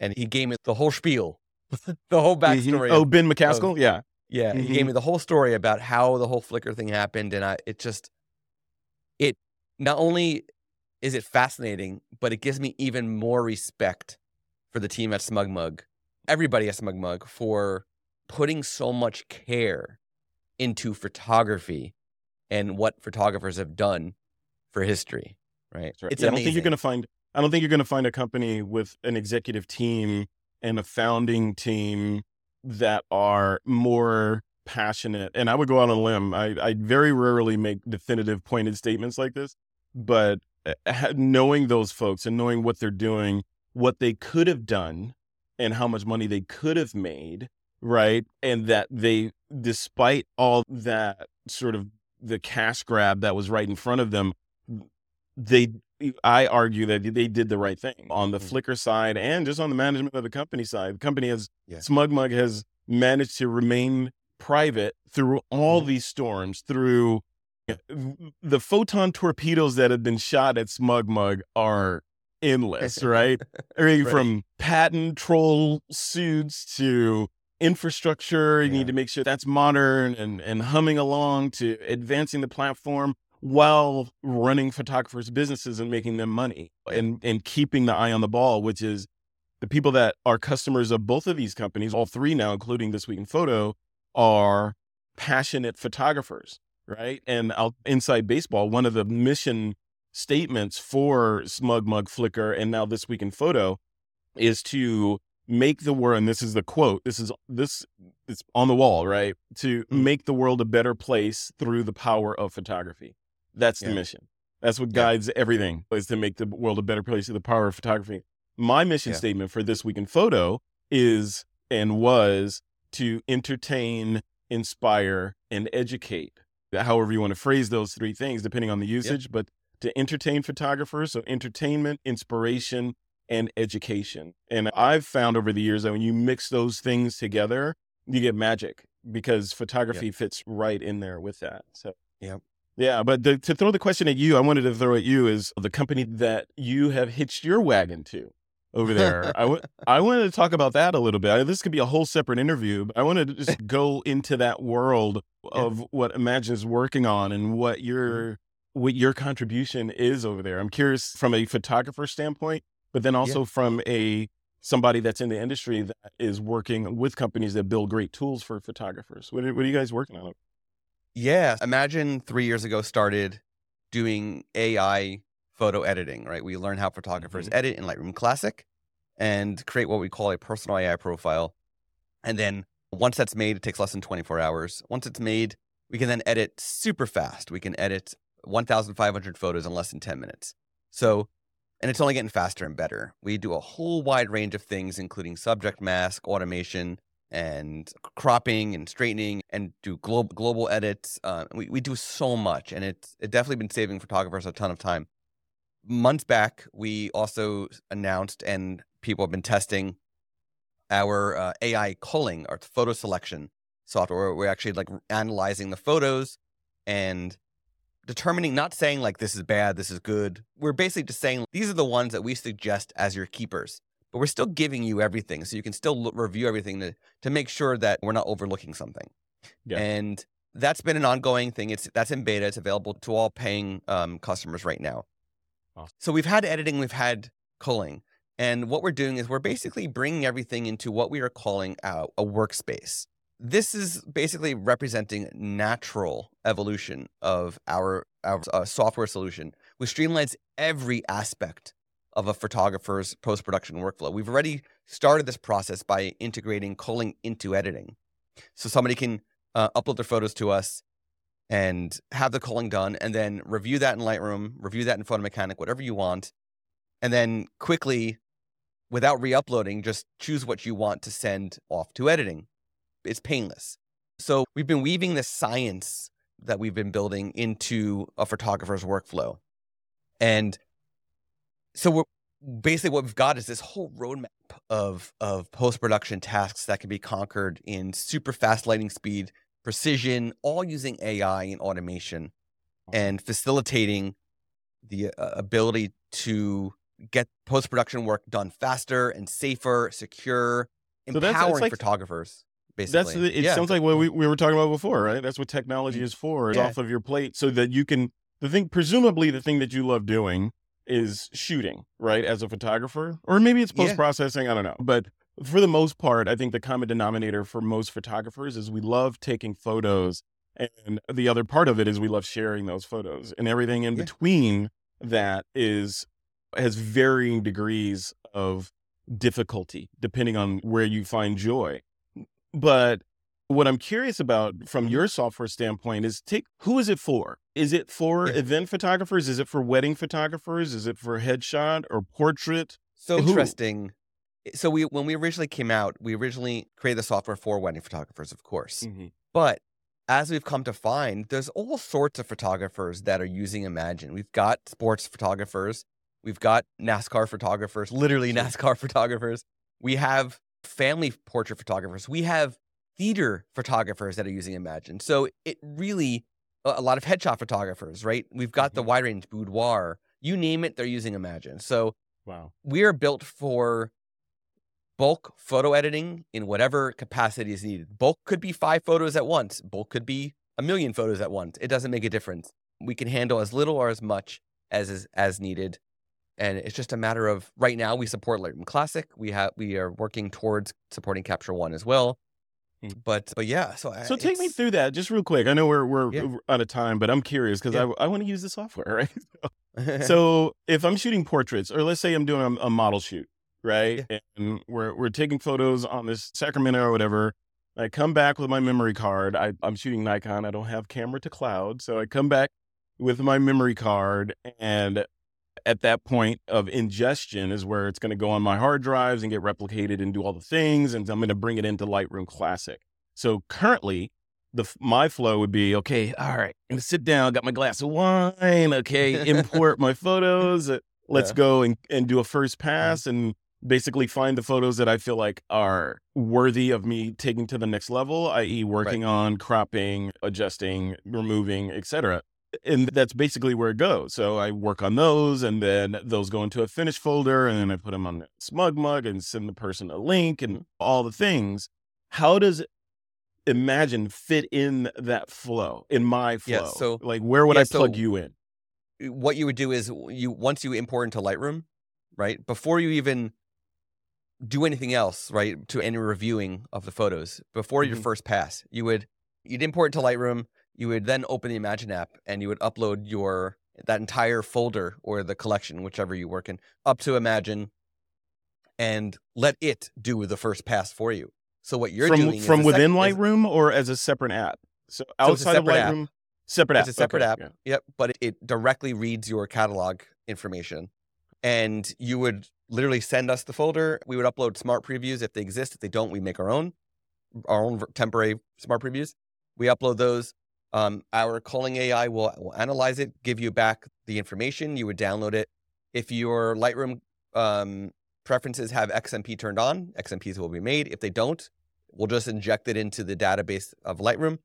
and he gave me the whole spiel, [laughs] the whole backstory.
Oh, Ben MacAskill. yeah.
yeah, he
mhm.
gave me the whole story about how the whole Flickr thing happened, and I it just it not only is it fascinating, but it gives me even more respect for the team at SmugMug, everybody at SmugMug for putting so much care into photography and what photographers have done for history. Right?
Right.
It's
Yeah, I don't think you're going to find. I don't think you're going to find a company with an executive team and a founding team that are more passionate. And I would go out on a limb. I, I very rarely make definitive, pointed statements like this, but uh, knowing those folks and knowing what they're doing, what they could have done, and how much money they could have made, right? And that they, despite all that sort of the cash grab that was right in front of them, they I argue that they did the right thing on the
Mm.
Flickr side and just on the management of the company side. The company has
Yeah.
SmugMug has managed to remain private through all
Mhm.
these storms, through the photon torpedoes that have been shot at SmugMug are endless, right? [laughs] I mean,
Right.
From patent troll suits to infrastructure, you
Yeah.
need to make sure that's modern and, and humming along to advancing the platform while running photographers' businesses and making them money and, and keeping the eye on the ball, which is the people that are customers of both of these companies, all three now, including This Week in Photo, are passionate photographers, right? And out, inside baseball, one of the mission statements for SmugMug Flickr and now This Week in Photo is to make the world, and this is the quote, this is this it's on the wall, right? To
Mm.
make the world a better place through the power of photography. That's the mission. That's what
Yeah.
guides everything is to make the world a better place through the power of photography. My mission
Yeah.
statement for this week in photo is and was to entertain, inspire, and educate. However, you want to phrase those three things, depending on the usage, but to entertain photographers. So, entertainment, inspiration, and education. And I've found over the years that when you mix those things together, you get magic because photography fits right in there with that. So,
Yep.
Yeah. But the, to throw the question at you, I wanted to throw at you is the company that you have hitched your wagon to over there. I w- [laughs] I wanted to talk about that a little bit. This could be a whole separate interview, but I wanted to just go into that world [laughs]
Yeah.
of what Imagen is working on and what mm-hmm. your what your contribution is over there. I'm curious from a photographer standpoint, but then also from a somebody that's in the industry that is working with companies that build great tools for photographers. What are, what are you guys working on?
Yeah. Imagen three years ago started doing AI photo editing, right? We learn how photographers
Mhm.
edit in Lightroom Classic. and create what we call a personal AI profile. And then once that's made, it takes less than 24 hours. Once it's made, we can then edit super fast. We can edit 1,500 photos in less than 10 minutes. So, and it's only getting faster and better. We do a whole wide range of things, including subject mask, automation, and cropping and straightening and do global global edits. Uh, we, we do so much and it's it definitely been saving photographers a ton of time. Months back, we also announced and people have been testing our uh, AI culling, our photo selection software. We're actually like analyzing the photos and determining, not saying like this is bad, this is good. We're basically just saying these are the ones that we suggest as your keepers but we're still giving you everything so you can still look, review everything to, to make sure that we're not overlooking something yeah. and that's been an ongoing thing it's that's in beta it's available to all paying um, customers right now awesome. so we've had editing we've had culling and what we're doing is we're basically bringing everything into what we are calling a, a workspace this is basically representing natural evolution of our, our uh, software solution which streamlines every aspect of a photographer's post production workflow. We've already started this process by integrating culling into editing. So somebody can uh, upload their photos to us and have the culling done, and then review that in Lightroom, review that in Photo Mechanic, whatever you want, and then quickly, without re uploading, just choose what you want to send off to editing. It's painless. So we've been weaving the science that we've been building into a photographer's workflow. And so we're basically what we've got is this whole roadmap of of post production tasks that can be conquered in super fast lighting speed, precision, all using AI and automation, and facilitating the uh, ability to get post production work done faster and safer, secure, so empowering like, photographers. Basically,
that's it. Yeah. Sounds like what we, we were talking about before, right? That's what technology is for. It's yeah. off of your plate, so that you can the thing. Presumably, the thing that you love doing is shooting, right, as a photographer, or maybe it's post processing. Yeah. I don't know, but for the most part, I think the common denominator for most photographers is we love taking photos, and the other part of it is we love sharing those photos, and everything in yeah. between that is has varying degrees of difficulty depending on where you find joy. But what I'm curious about from your software standpoint is take who is it for? Is it for event photographers? Is it for wedding photographers? Is it for headshot or portrait?
So who? interesting. So we when we originally came out, we originally created the software for wedding photographers, of course. Mm-hmm. But as we've come to find, there's all sorts of photographers that are using Imagen. We've got sports photographers, we've got NASCAR photographers, literally NASCAR [laughs] photographers. We have family portrait photographers. We have theater photographers that are using Imagen. So it really, a lot of headshot photographers, right? We've got mm-hmm. the wide range boudoir, you name it, they're using Imagen. So
wow,
we are built for bulk photo editing in whatever capacity is needed. Bulk could be five photos at once. Bulk could be a million photos at once. It doesn't make a difference. We can handle as little or as much as is as needed. And it's just a matter of right now we support Lightroom Classic. We have we are working towards supporting Capture One as well. Mm. But but yeah, so
so take me through that just real quick. I know we're we're yeah. out of time, but I'm curious because yeah. I I want to use the software, [laughs] right? [laughs] so if I'm shooting portraits, or let's say I'm doing a, a model shoot, right, yeah. and we're we're taking photos on this Sacramento or whatever. I come back with my memory card. I, I'm shooting Nikon. I don't have camera to cloud, so I come back with my memory card and at that point of ingestion is where it's going to go on my hard drives and get replicated and do all the things. And I'm going to bring it into Lightroom Classic. So currently, the my flow would be okay. All right, I'm gonna sit down. Got my glass of wine. Okay, [laughs] import my photos. Uh, let's yeah. go and, and do a first mm-hmm. pass and basically find the photos that I feel like are worthy of me taking to the next level, i.e., working right. on cropping, adjusting, removing, etc and that's basically where it goes. So I work on those, and then those go into a finished folder, and then I put them on SmugMug and send the person a link and all the things. How does Imagen fit in that flow in my flow? Yeah, so like where would yeah, I plug so you in?
What you would do is you once you import into Lightroom, right? Before you even do anything else, right? To any reviewing of the photos, before mm-hmm. your first pass, you would you'd import into Lightroom you would then open the Imagen app and you would upload your that entire folder or the collection, whichever you work in, up to Imagen and let it do the first pass for you. So what you're
from
doing
from within
sec- is-
Lightroom or as a separate app. So
So
outside of
separate app.
Lightroom, separate app.
It's a separate
Okay,
app.
yeah.
Yep, but it, it directly reads your catalog information, and you would literally send us the folder. We would upload smart previews if they exist. If they don't, we make our own, our own temporary smart previews. We upload those. Um, our culling AI will, will analyze it, give you back the information. You would download it. If your Lightroom um, preferences have XMP turned on, XMPs will be made. If they don't, we'll just inject it into the database of Lightroom,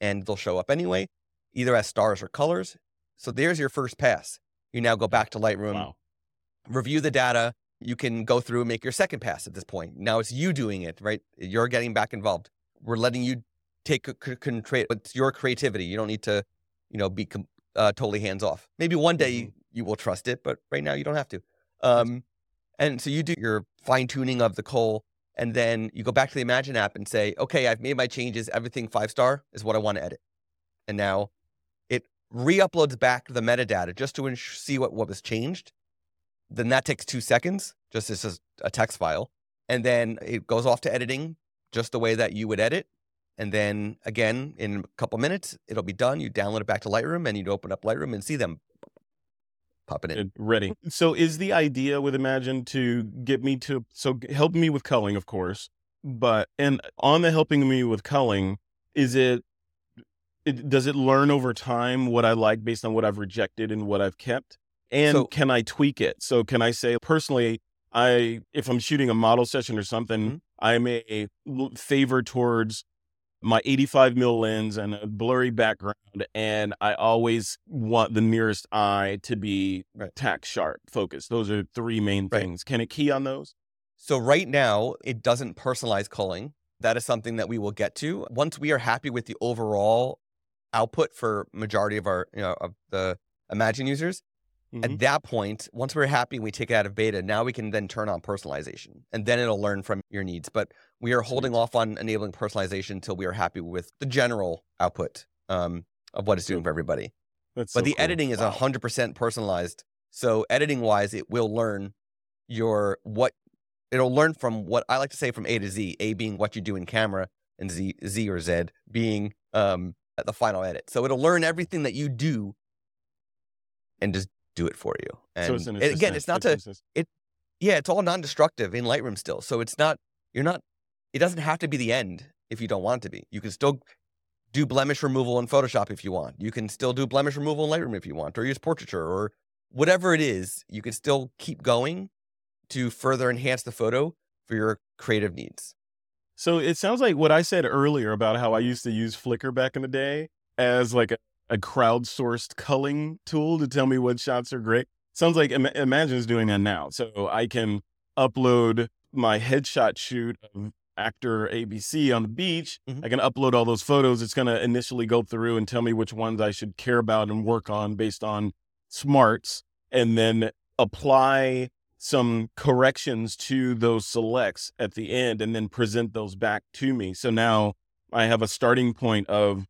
and they'll show up anyway either as stars or colors. So there's your first pass. You now go back to Lightroom,
Wow.
review the data. You can go through and make your second pass at this point. Now it's you doing it, right? You're getting back involved. We're letting you take c- c- control. It's your creativity. You don't need to, you know, be com- uh, totally hands off. Maybe one day
Mhm.
you, you will trust it, but right now you don't have to. Um, and so you do your fine tuning of the cull, and then you go back to the Imagen app and say, okay, I've made my changes. Everything five star is what I want to edit. And now it re-uploads back the metadata just to ins- see what, what was changed. Then that takes two seconds, just as a- a text file. And then it goes off to editing just the way that you would edit. And then again, in a couple minutes, it'll be done. You download it back to Lightroom and you'd open up Lightroom and see them popping in.
Ready. So is the idea with Imagen to get me to so help me with culling, of course, but and on the helping me with culling, is it, it does it learn over time what I like based on what I've rejected and what I've kept? And
So-
can I tweak it? So can I say personally, I if I'm shooting a model session or something,
Mhm.
I may favor towards my 85 mil lens and a blurry background, and I always want the nearest eye to be
Right.
tack sharp focus. Those are three main
Right.
things. Can it key on those?
So right now, it doesn't personalize culling. That is something that we will get to once we are happy with the overall output for majority of our, you know, of the Imagen users.
Mhm.
At that point, once we're happy and we take it out of beta, now we can then turn on personalization, and then it'll learn from your needs. But we are holding off on enabling personalization until we are happy with the general output um, of what it's doing for everybody.
That's
But
so
the
cool.
editing is
Wow.
hundred percent personalized. So editing wise, it will learn your what it'll learn from what I like to say from A to Z. A being what you do in camera, and Z Z or Z being um the final edit. So it'll learn everything that you do, and just do it for you. And
So it's
again, it's not to
it.
yeah, it's all non-destructive in Lightroom still. So it's not you're not it doesn't have to be the end if you don't want to be. You can still do blemish removal in Photoshop if you want. You can still do blemish removal in Lightroom if you want or use portraiture or whatever it is. You can still keep going to further enhance the photo for your creative needs.
So it sounds like what I said earlier about how I used to use Flickr back in the day as like a, a crowdsourced culling tool to tell me what shots are great. Sounds like Im- Imagen is doing that now. So I can upload my headshot shoot of actor ABC on the beach.
Mhm.
I can upload all those photos. It's going to initially go through and tell me which ones I should care about and work on based on smarts and then apply some corrections to those selects at the end and then present those back to me. So now I have a starting point of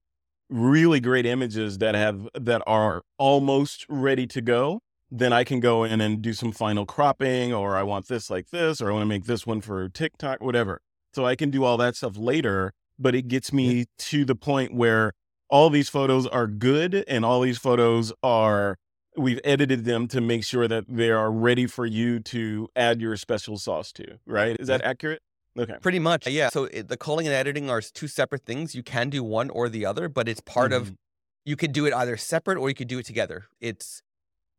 really great images that have that are almost ready to go. Then I can go in and do some final cropping or I want this like this or I want to make this one for TikTok whatever. So I can do all that stuff later, but it gets me to the point where all these photos are good and all these photos are we've edited them to make sure that they are ready for you to add your special sauce to, right? Is that accurate? Okay.
Pretty much. Yeah. So it, the culling and editing are two separate things. You can do one or the other, but it's part of
Mhm.
you could do it either separate or you could do it together. It's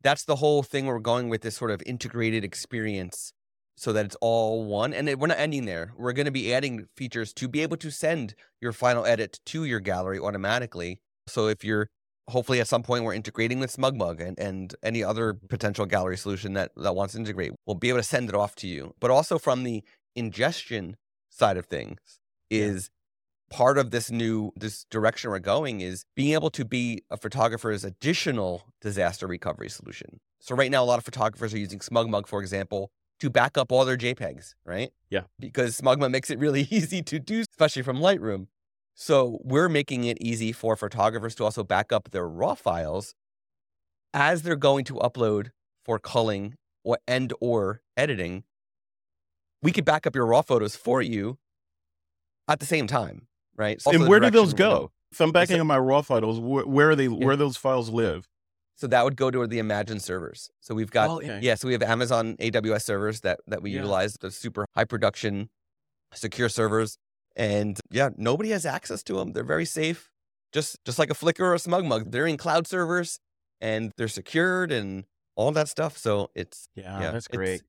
that's the whole thing we're going with this sort of integrated experience so that it's all one. And it, we're not ending there. We're going to be adding features to be able to send your final edit to your gallery automatically. So if you're hopefully at some point we're integrating with SmugMug and, and any other potential gallery solution that, that wants to integrate, we'll be able to send it off to you. But also from the ingestion side of things
Yeah.
is part of this new this direction we're going is being able to be a photographer's additional disaster recovery solution. So right now a lot of photographers are using SmugMug for example to back up all their JPEGs, right?
Yeah.
Because SmugMug makes it really [laughs] easy to do especially from Lightroom. So we're making it easy for photographers to also back up their raw files as they're going to upload for culling or and or editing we could back up your raw photos for you at the same time, right? It's also
and where do those
direction
go?
going.
If I'm backing
So-
up my raw photos, wh- where are they? Where those files live?
So that would go to the Imagen servers. So we've got
Oh, okay.
yeah, so we have Amazon AWS servers that that we
Yeah.
utilize, the super high production, secure servers, and yeah, nobody has access to them. They're very safe, just just like a Flickr or a SmugMug, They're in cloud servers and they're secured and all that stuff. So it's
Yeah,
yeah,
that's
it's-
great.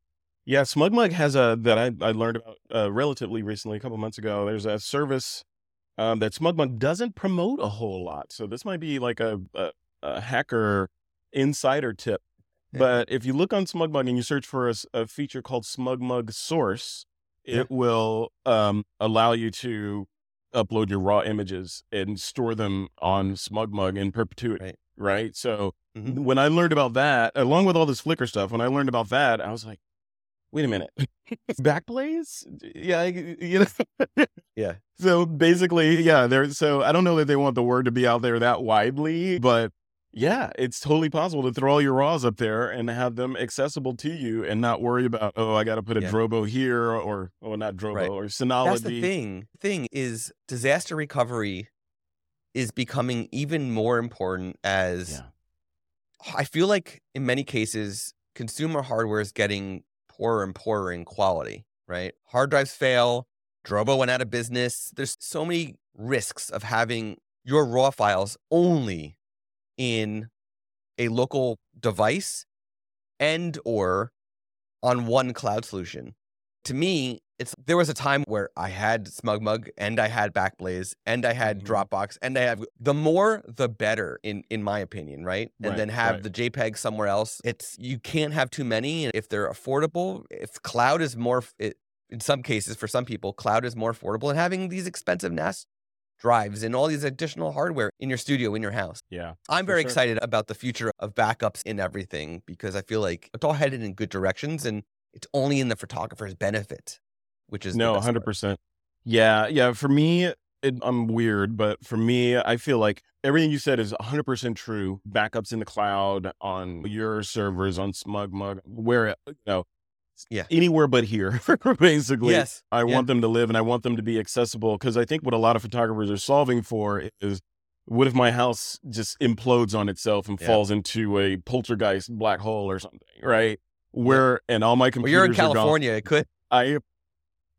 Yeah, SmugMug has a that I, I learned about uh, relatively recently, a couple months ago. There's a service um, that SmugMug doesn't promote a whole lot, so this might be like a, a, a hacker insider tip.
Yeah.
But if you look on SmugMug and you search for a feature called SmugMug Source, it
Yeah.
will um, allow you to upload your raw images and store them on SmugMug in perpetuity.
Right.
right? So
Mhm.
when I learned about that, along with all this Flickr stuff, when I learned about that, I was like, wait a minute, [laughs] Backblaze? Yeah, you know. [laughs]
Yeah.
So basically, yeah, there. So I don't know that they want the word to be out there that widely, but yeah, it's totally possible to throw all your raws up there and have them accessible to you, and not worry about oh, I got to put a
Yeah.
Drobo here or oh, not Drobo
Right.
or
that's
Synology.
the thing. Thing is disaster recovery is becoming even more important as
Yeah.
I feel like in many cases, consumer hardware is getting poorer and poorer in quality, right? Hard drives fail. Drobo went out of business. There's so many risks of having your raw files only in a local device and or on one cloud solution. To me, it's there was a time where I had SmugMug and I had Backblaze and I had
Mhm.
Dropbox and I have the more the better in in my opinion, right? And
Right,
then have
right.
the JPEG somewhere else. It's you can't have too many if they're affordable. If cloud is more it, in some cases for some people, cloud is more affordable and having these expensive NAS drives and all these additional hardware in your studio in your house.
Yeah.
I'm very
sure.
excited about the future of backups in everything because I feel like it's all headed in good directions and it's only in the photographer's benefit, which is
no, hundred percent. Yeah, yeah. For me, it, I'm weird, but for me, I feel like everything you said is hundred percent true. Backups in the cloud on your servers on SmugMug, where you know,
Yeah.
anywhere but here, [laughs] basically.
Yes,
I
yeah.
want them to live and I want them to be accessible because I think what a lot of photographers are solving for is what if my house just implodes on itself and
Yeah.
falls into a poltergeist black hole or something, right? Where and all my
Well,
computers
you're in. California. It could.
I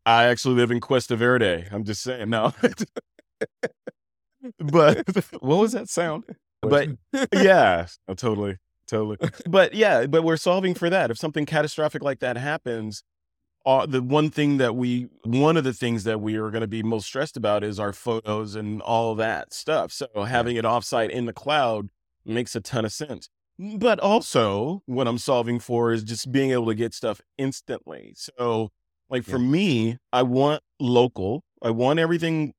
I actually live in Cuesta Verde. I'm just saying no. [laughs] but [laughs] what was that sound? But [laughs] yeah, totally, totally. But yeah, but we're solving for that. If something catastrophic like that happens, uh, the one thing that we, one of the things that we are going to be most stressed about is our photos and all that stuff. So having it offsite in the cloud makes a ton of sense. But also, what I'm solving for is just being able to get stuff instantly. So, like for
Yeah.
me, I want local. I want everything,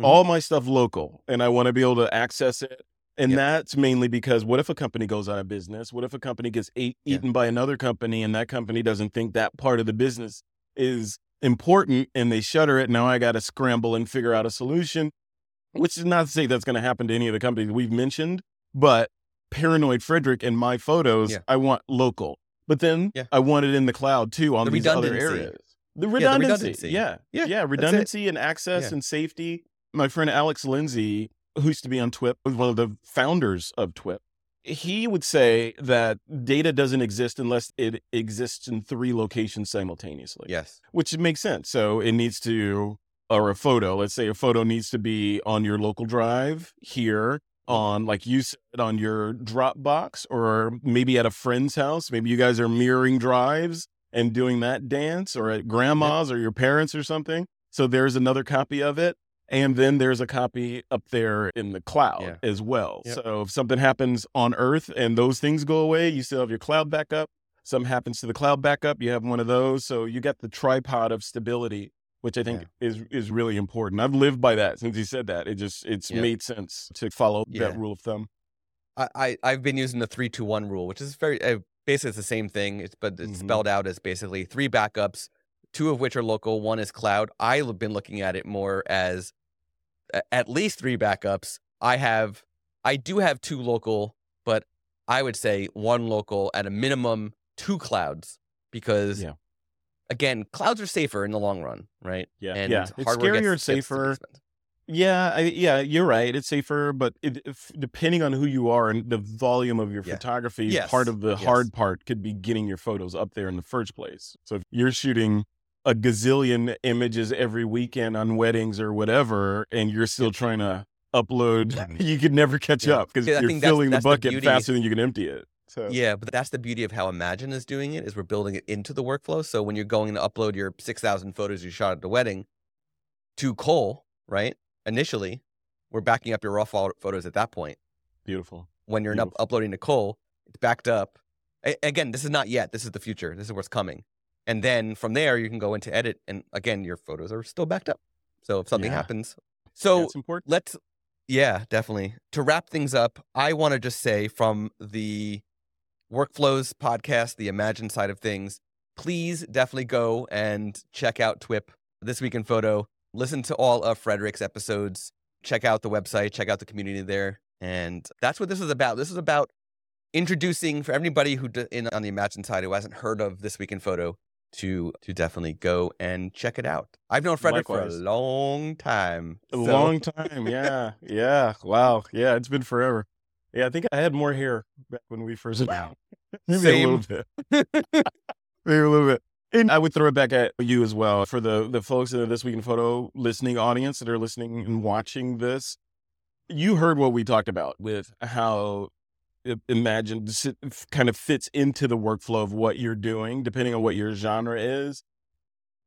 Mhm.
all my stuff local, and I want to be able to access it. And
Yep.
that's mainly because what if a company goes out of business? What if a company gets ate,
Yeah.
eaten by another company and that company doesn't think that part of the business is important and they shutter it? Now I got to scramble and figure out a solution, which is not to say that's going to happen to any of the companies we've mentioned, but paranoid Frederick in my photos,
Yeah.
I want local. But then
Yeah.
I want it in the cloud too on
The
these other
redundancy.
areas. The
the
redundancy.
redundancy.
Yeah.
Yeah,
Yeah. Redundancy and access
Yeah.
and safety. My friend Alex Lindsay, who used to be on TWIP, was one of the founders of TWIP. He would say that data doesn't exist unless it exists in three locations simultaneously
Yes.
which makes sense. So it needs to, or a photo, let's say a photo needs to be on your local drive here, on, like you said, on your Dropbox, or maybe at a friend's house. Maybe you guys are mirroring drives and doing that dance, or at grandma's or your parents or something. So there's another copy of it. And then there's a copy up there in the cloud
Yeah.
as well.
Yep.
So if something happens on Earth and those things go away, you still have your cloud backup something happens to the cloud backup, you have one of those. So you get the tripod of stability, which I think is is really important. I've lived by that since you said that. It just it's
Yeah.
made sense to follow
Yeah.
that rule of thumb.
I, I I've been using the three two one rule, which is very uh, basically it's the same thing. It's but it's
Mhm.
spelled out as basically three backups, two of which are local, one is cloud. I've been looking at it more as at least three backups. I have I do have two local, but I would say one local at a minimum, two clouds because
Yeah.
Again, clouds are safer in the long run, right?
Yeah,
And
yeah. It's scarier,
gets
safer. Yeah, I, yeah, you're right. It's safer, but it, if, depending on who you are and the volume of your
Yeah.
photography,
Yes,
part of the
yes.
hard part could be getting your photos up there in the first place. So if you're shooting a gazillion images every weekend on weddings or whatever, and you're still trying to upload, [laughs] you could never catch
Yeah.
up because you're
that's-
filling the
that's the
bucket
beauty.
faster than you can empty it. So
Yeah, but that's the beauty of how Imagen is doing it is we're building it into the workflow. So when you're going to upload your 6,000 photos you shot at the wedding to cull, right? Initially, we're backing up your raw pho- photos at that point.
beautiful.
When you're
Beautiful.
uploading to cull, it's backed up. A- again, this is not yet. This is the future. This is what's coming. And then from there, you can go into edit, and again, your photos are still backed up. So if something
Yeah.
happens, so let's yeah definitely to wrap things up i want to just say from the workflows podcast the Imagen side of things please definitely go and check out twip this week in photo listen to all of frederick's episodes check out the website check out the community there and that's what this is about this is about introducing for everybody who in on the Imagen side who hasn't heard of this week in photo to to definitely go and check it out i've known frederick
Likewise.
for a long time
A
so-
long time. Yeah. Yeah. Wow. Yeah. It's been forever. Yeah. I think I had more hair back when we first met. [laughs] Maybe a little bit. [laughs] Maybe a little bit. And I would throw it back at you as well for the, the folks in the This Week in Photo listening audience that are listening and watching this. You heard what we talked about with how Imagen kind of fits into the workflow of what you're doing, depending on what your genre is.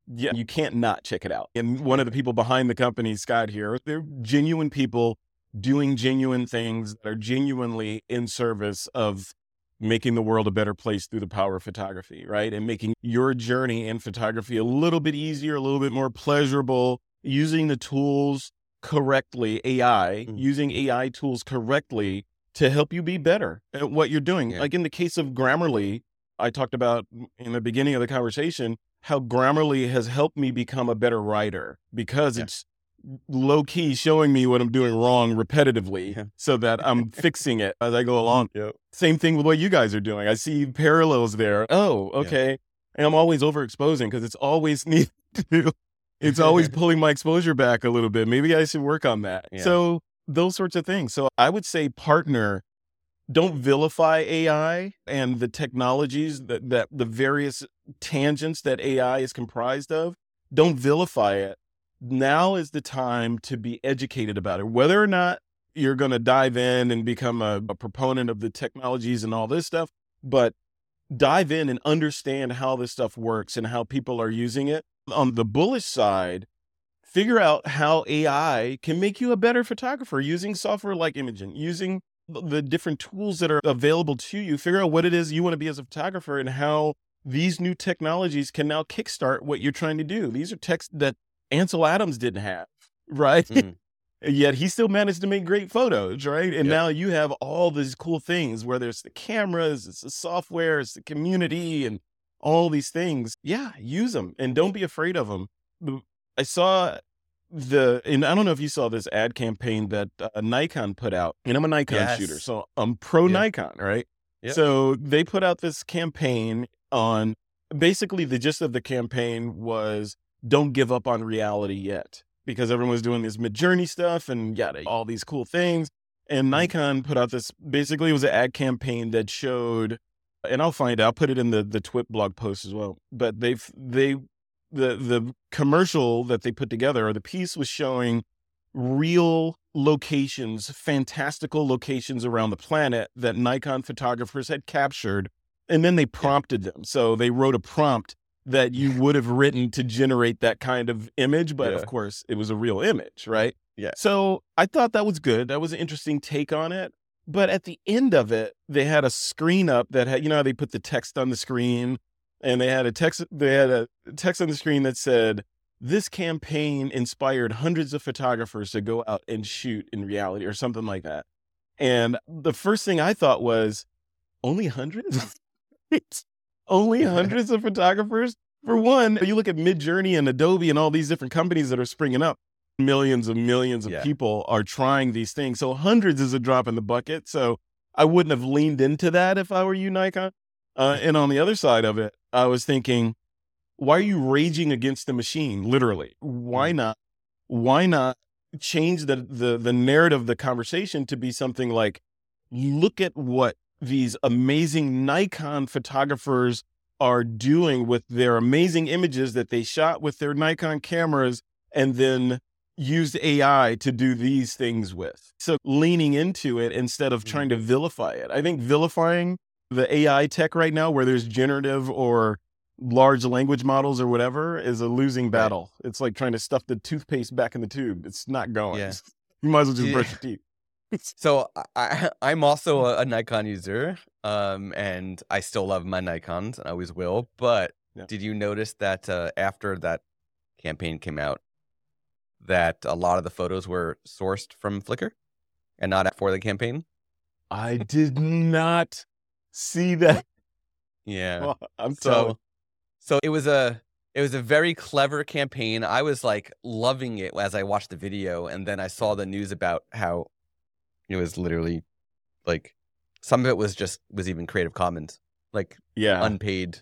Yeah, you can't not check it out. And one of the people behind the company, Scott here, they're genuine people doing genuine things that are genuinely in service of making the world a better place through the power of photography, right? And making your journey in photography a little bit easier, a little bit more pleasurable, using the tools correctly, AI,
Mm.
using AI tools correctly to help you be better at what you're doing.
Yeah.
Like in the case of Grammarly, I talked about in the beginning of the conversation how Grammarly has helped me become a better writer because
Yeah.
it's low key showing me what I'm doing wrong repetitively
Yeah.
so that I'm fixing it as I go [laughs] along.
Yep.
Same thing with what you guys are doing. I see parallels there. Oh, okay. And I'm always overexposing because it's always [laughs] needed to. It's always [laughs] pulling my exposure back a little bit. Maybe I should work on that.
Yeah.
So those sorts of things. So I would say partner. Don't vilify AI and the technologies that, that the various tangents that AI is comprised of. Don't vilify it. Now is the time to be educated about it. Whether or not you're going to dive in and become a, a proponent of the technologies and all this stuff, but dive in and understand how this stuff works and how people are using it. On the bullish side, figure out how AI can make you a better photographer using software like Imagen, using the different tools that are available to you. Figure out what it is you want to be as a photographer and how these new technologies can now kickstart what you're trying to do. These are techs that Ansel Adams didn't have, [laughs] right?
Mhm.
Yet he still managed to make great photos, right? And
Yep.
now you have all these cool things, whether it's the cameras, it's the software, it's the community, and all these things. Yeah, use them and don't be afraid of them. I saw the, and I don't know if you saw this ad campaign that uh, Nikon put out, and I'm a Nikon shooter, so I'm pro
Yeah.
Nikon, right?
Yep.
So they put out this campaign on basically the gist of the campaign was don't give up on reality yet because everyone was doing this Midjourney stuff and yada all these cool things. And mm-hmm. nikon put out this basically it was an ad campaign that showed and i'll find it i'll put it in the the twit blog post as well but they've they the the commercial that they put together or the piece was showing real locations fantastical locations around the planet that nikon photographers had captured and then they prompted them. So they wrote a prompt that you would have written to generate that kind of image but
Yeah.
of course it was a real image right?
Yeah.
so i thought that was good. That was an interesting take on it. But at the end of it they had a screen up that had you know how they put the text on the screen? And they had a text they had a text on the screen that said this campaign inspired hundreds of photographers to go out and shoot in reality or something like that. And the first thing i thought was only hundreds [laughs] only [laughs] hundreds of photographers for one you look at midjourney and adobe and all these different companies that are springing up millions and millions of
Yeah.
people are trying these things so hundreds is a drop in the bucket so i wouldn't have leaned into that if i were you nikon uh, [laughs] and on the other side of it i was thinking why are you raging against the machine? Literally, why
Mm.
not? Why not change the the the narrative of the conversation to be something like, look at what these amazing Nikon photographers are doing with their amazing images that they shot with their Nikon cameras and then used AI to do these things with. So leaning into it instead of trying to mm. vilify it. I think vilifying the AI tech right now, where there's generative or large language models or whatever, is a losing
Right.
battle. It's like trying to stuff the toothpaste back in the tube. It's not going.
Yeah. [laughs]
You might as well just
Yeah.
brush your teeth. [laughs]
So I, [laughs] I'm also a, a Nikon user, um, and I still love my Nikons, and I always will. But
Yeah.
did you notice that uh, after that campaign came out, that a lot of the photos were sourced from Flickr, and not for the campaign?
I did not see that. [laughs]
Yeah.
Well, I'm telling.
So, so it was a it was a very clever campaign. I was like loving it as I watched the video, and then I saw the news about how it was literally like some of it was just was even Creative Commons, like
Yeah.
unpaid.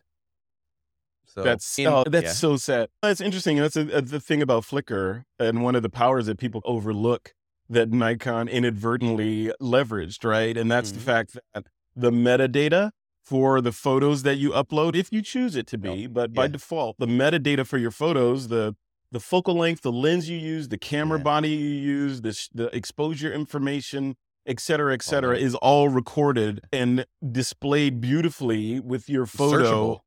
So
That's
in-
oh, that's
yeah.
so sad. That's interesting. That's a, a, the thing about Flickr, and one of the powers that people overlook that Nikon inadvertently leveraged, right? And that's the
Mhm.
fact that the metadata for the photos that you upload, if you choose it to
No.
be, but by
Yeah.
default, the metadata for your photos, the the focal length, the lens you use, the camera
Yeah.
body you use, the sh- the exposure information, et cetera, et cetera,
that.
is all recorded and displayed beautifully with your photo
Searchable.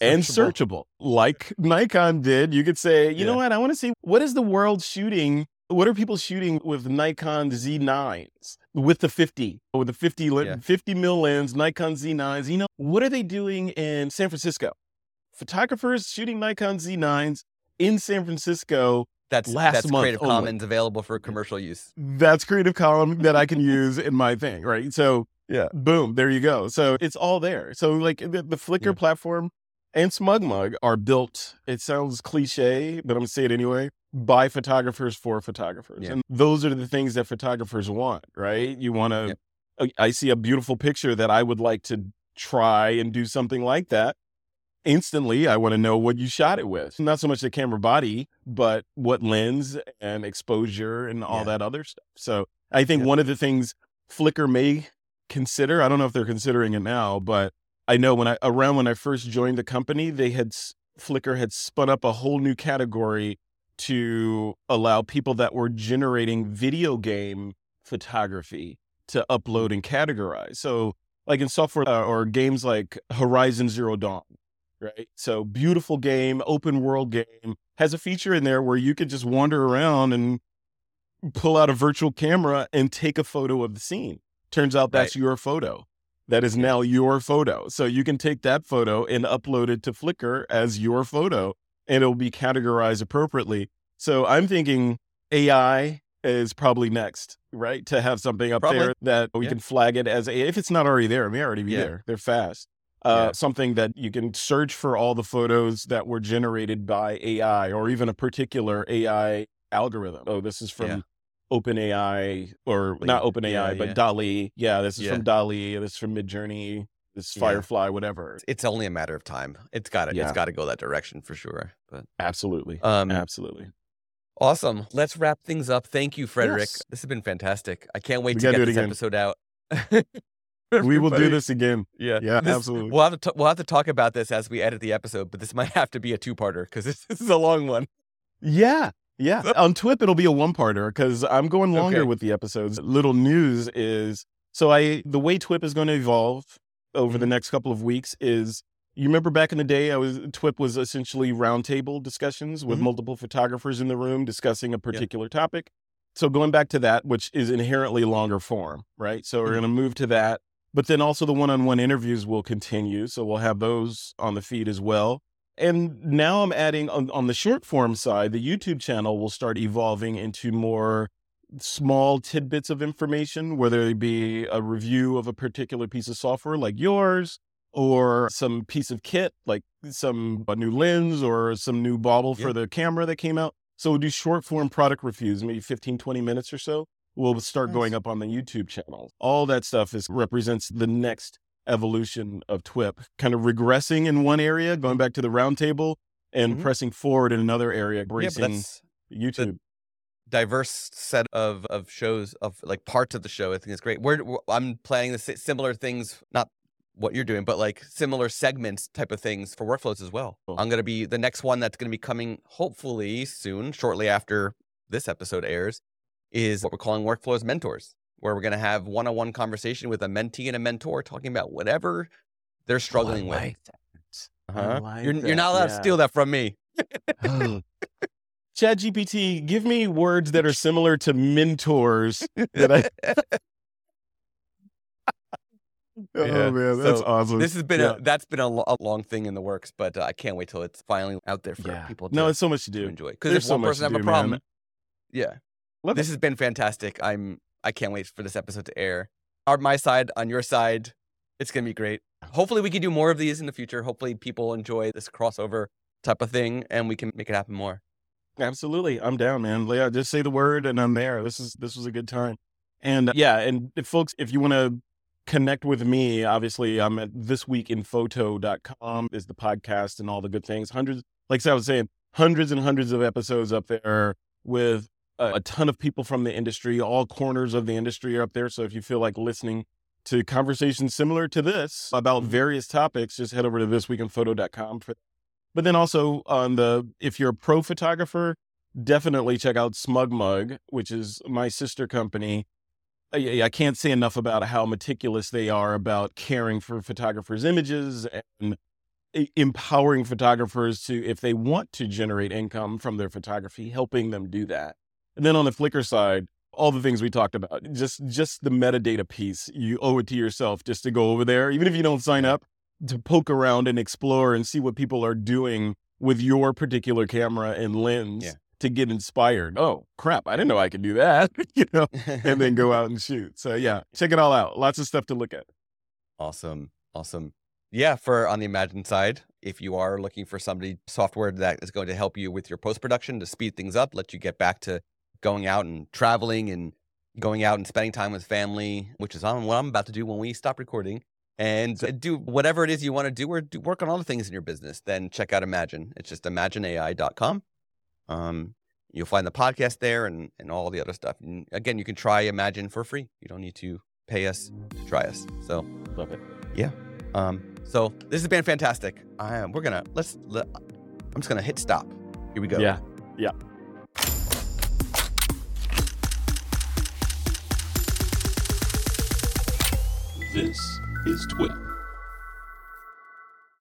and
Searchable.
searchable like nikon did you could say you know what i want to see what is the world shooting what are people shooting with nikon z9s with the 50 with the 50 le-
Yeah.
50 mil lens nikon z9s you know what are they doing in san francisco photographers shooting nikon z9s in san francisco
That's
last
that's
month
Creative
only.
Commons available for commercial use.
that's creative column that i can use in my thing right so
Yeah.
boom there you go so it's all there so like the, the flickr
Yeah.
platform and smugmug are built it sounds cliche but i'm gonna say it anyway by photographers for photographers
Yeah.
and those are the things that photographers want right you want to
Yep.
i see a beautiful picture that i would like to try and do something like that instantly i want to know what you shot it with not so much the camera body but what lens and exposure and all
Yeah.
that other stuff so i think
Yep.
one of the things flickr may consider i don't know if they're considering it now but i know when i around when i first joined the company they had flickr had spun up a whole new category to allow people that were generating video game photography to upload and categorize so like in software uh, or games like horizon zero dawn right? So beautiful game, open world game has a feature in there where you could just wander around and pull out a virtual camera and take a photo of the scene. Turns out that's your photo. That is now your photo. So you can take that photo and upload it to Flickr as your photo and it'll be categorized appropriately. So I'm thinking AI is probably next, right? To have something up
Probably.
there that we
Yeah.
can flag it as a if it's not already there, it may already be
Yeah.
there. They're fast uh,
Yeah.
something that you can search for all the photos that were generated by AI or even a particular AI algorithm. Oh, this is from
Yeah.
OpenAI or not OpenAI,
Yeah,
but
yeah.
DALL-E. Yeah, this is
Yeah.
from DALL-E. This is from Midjourney. This. Firefly, whatever.
It's only a matter of time. It's got to it's got to go that direction for sure. But
Absolutely.
um,
Absolutely.
awesome. Let's wrap things up. Thank you, Frederick.
Yes.
This has been fantastic. I can't wait
We
to get this
again.
episode out. [laughs] [laughs]
We will do this again.
Yeah,
Yeah,
This-
absolutely.
We'll have to t- we'll have to talk about this as we edit the episode, but this [laughs] might have to be a two parter because this, this is a long one.
Yeah. Yeah. On TWIP, it'll be a one parter because I'm going longer
Okay.
with the episodes. Little news is so I the way TWIP is going to evolve over
Mm-hmm.
the next couple of weeks is you remember back in the day I was TWIP was essentially roundtable discussions with
Mhm.
multiple photographers in the room discussing a particular topic. So going back to that, which is inherently longer form, right? So we're
Mhm.
going to move to that. But then also the one-on-one interviews will continue. So we'll have those on the feed as well. And now I'm adding on, on the short form side, the YouTube channel will start evolving into more small tidbits of information, whether it be a review of a particular piece of software like yours, or some piece of kit like some a new lens or some new bobble
Yeah.
for the camera that came out. So we'll do short form product reviews, maybe 15, 20 minutes or so. We'll start
Nice.
going up on the YouTube channel. All that stuff is represents the next evolution of TWIP, kind of regressing in one area, going back to the roundtable, and
Mhm.
pressing forward in another area,
Yeah,
embracing YouTube.
diverse set of of shows of like parts of the show. I think is great. I'm planning the similar things, not what you're doing, but like similar segments type of things for workflows as well.
Cool.
I'm gonna be the next one that's gonna be coming hopefully soon, shortly after this episode airs, is what we're calling workflows mentors, where we're gonna have one-on-one conversation with a mentee and a mentor talking about whatever they're struggling with.
Oh, that.
Uh-huh.
like
you're, you're not allowed to steal that from me. [laughs] [gasps]
Chat GPT, give me words that are similar to mentors that I [laughs] [laughs] Oh
Yeah,
man, that's
so
awesome.
This has been
Yeah.
a that's been a, a long thing in the works, but uh, I can't wait till it's finally out there for
Yeah.
people to,
No, it's so much to do.
to enjoy. Because
There's
if
so
one
much
person
to
have a
do, man.
problem, yeah,
Love
this
it.
has been fantastic. I'm I can't wait for this episode to air. On my side, on your side, it's gonna be great. Hopefully, we can do more of these in the future. Hopefully, people enjoy this crossover type of thing, and we can make it happen more.
Absolutely. I'm down, man. Yeah, just say the word and I'm there. This is this was a good time. And uh, yeah, and if folks, if you want to connect with me, obviously I'm at thisweekinphoto.com is the podcast and all the good things. Hundreds, like I was saying, hundreds and hundreds of episodes up there with a, a ton of people from the industry. All corners of the industry are up there. So if you feel like listening to conversations similar to this about
Mhm.
various topics, just head over to thisweekinphoto.com for but then also on the if you're a pro photographer, definitely check out SmugMug, which is my sister company. I, I can't say enough about how meticulous they are about caring for photographers' images and empowering photographers to, if they want to generate income from their photography, helping them do that. And then on the Flickr side, all the things we talked about, just just the metadata piece, you owe it to yourself just to go over there, even if you don't sign up, to poke around and explore and see what people are doing with your particular camera and lens
Yeah.
to get inspired. Oh crap, I didn't know I could do that, [laughs] you know, and then go out and [laughs] shoot. So yeah, check it all out. Lots of stuff to look at.
Awesome. Awesome. Yeah, for on the Imagen side, if you are looking for somebody software that is going to help you with your post production to speed things up, let you get back to going out and traveling and going out and spending time with family, which is on what I'm about to do when we stop recording, and do whatever it is you want to do or do work on all the things in your business, then check out Imagen. It's just imagen-ai.com. Um, you'll find the podcast there and, and all the other stuff. And again, you can try Imagen for free. You don't need to pay us to try us. So
Love it. Yeah.
Um, so this has been fantastic. I, am, we're gonna let's. Let, I'm just gonna hit stop. Here we go. Yeah.
Yeah.
This is TWIP.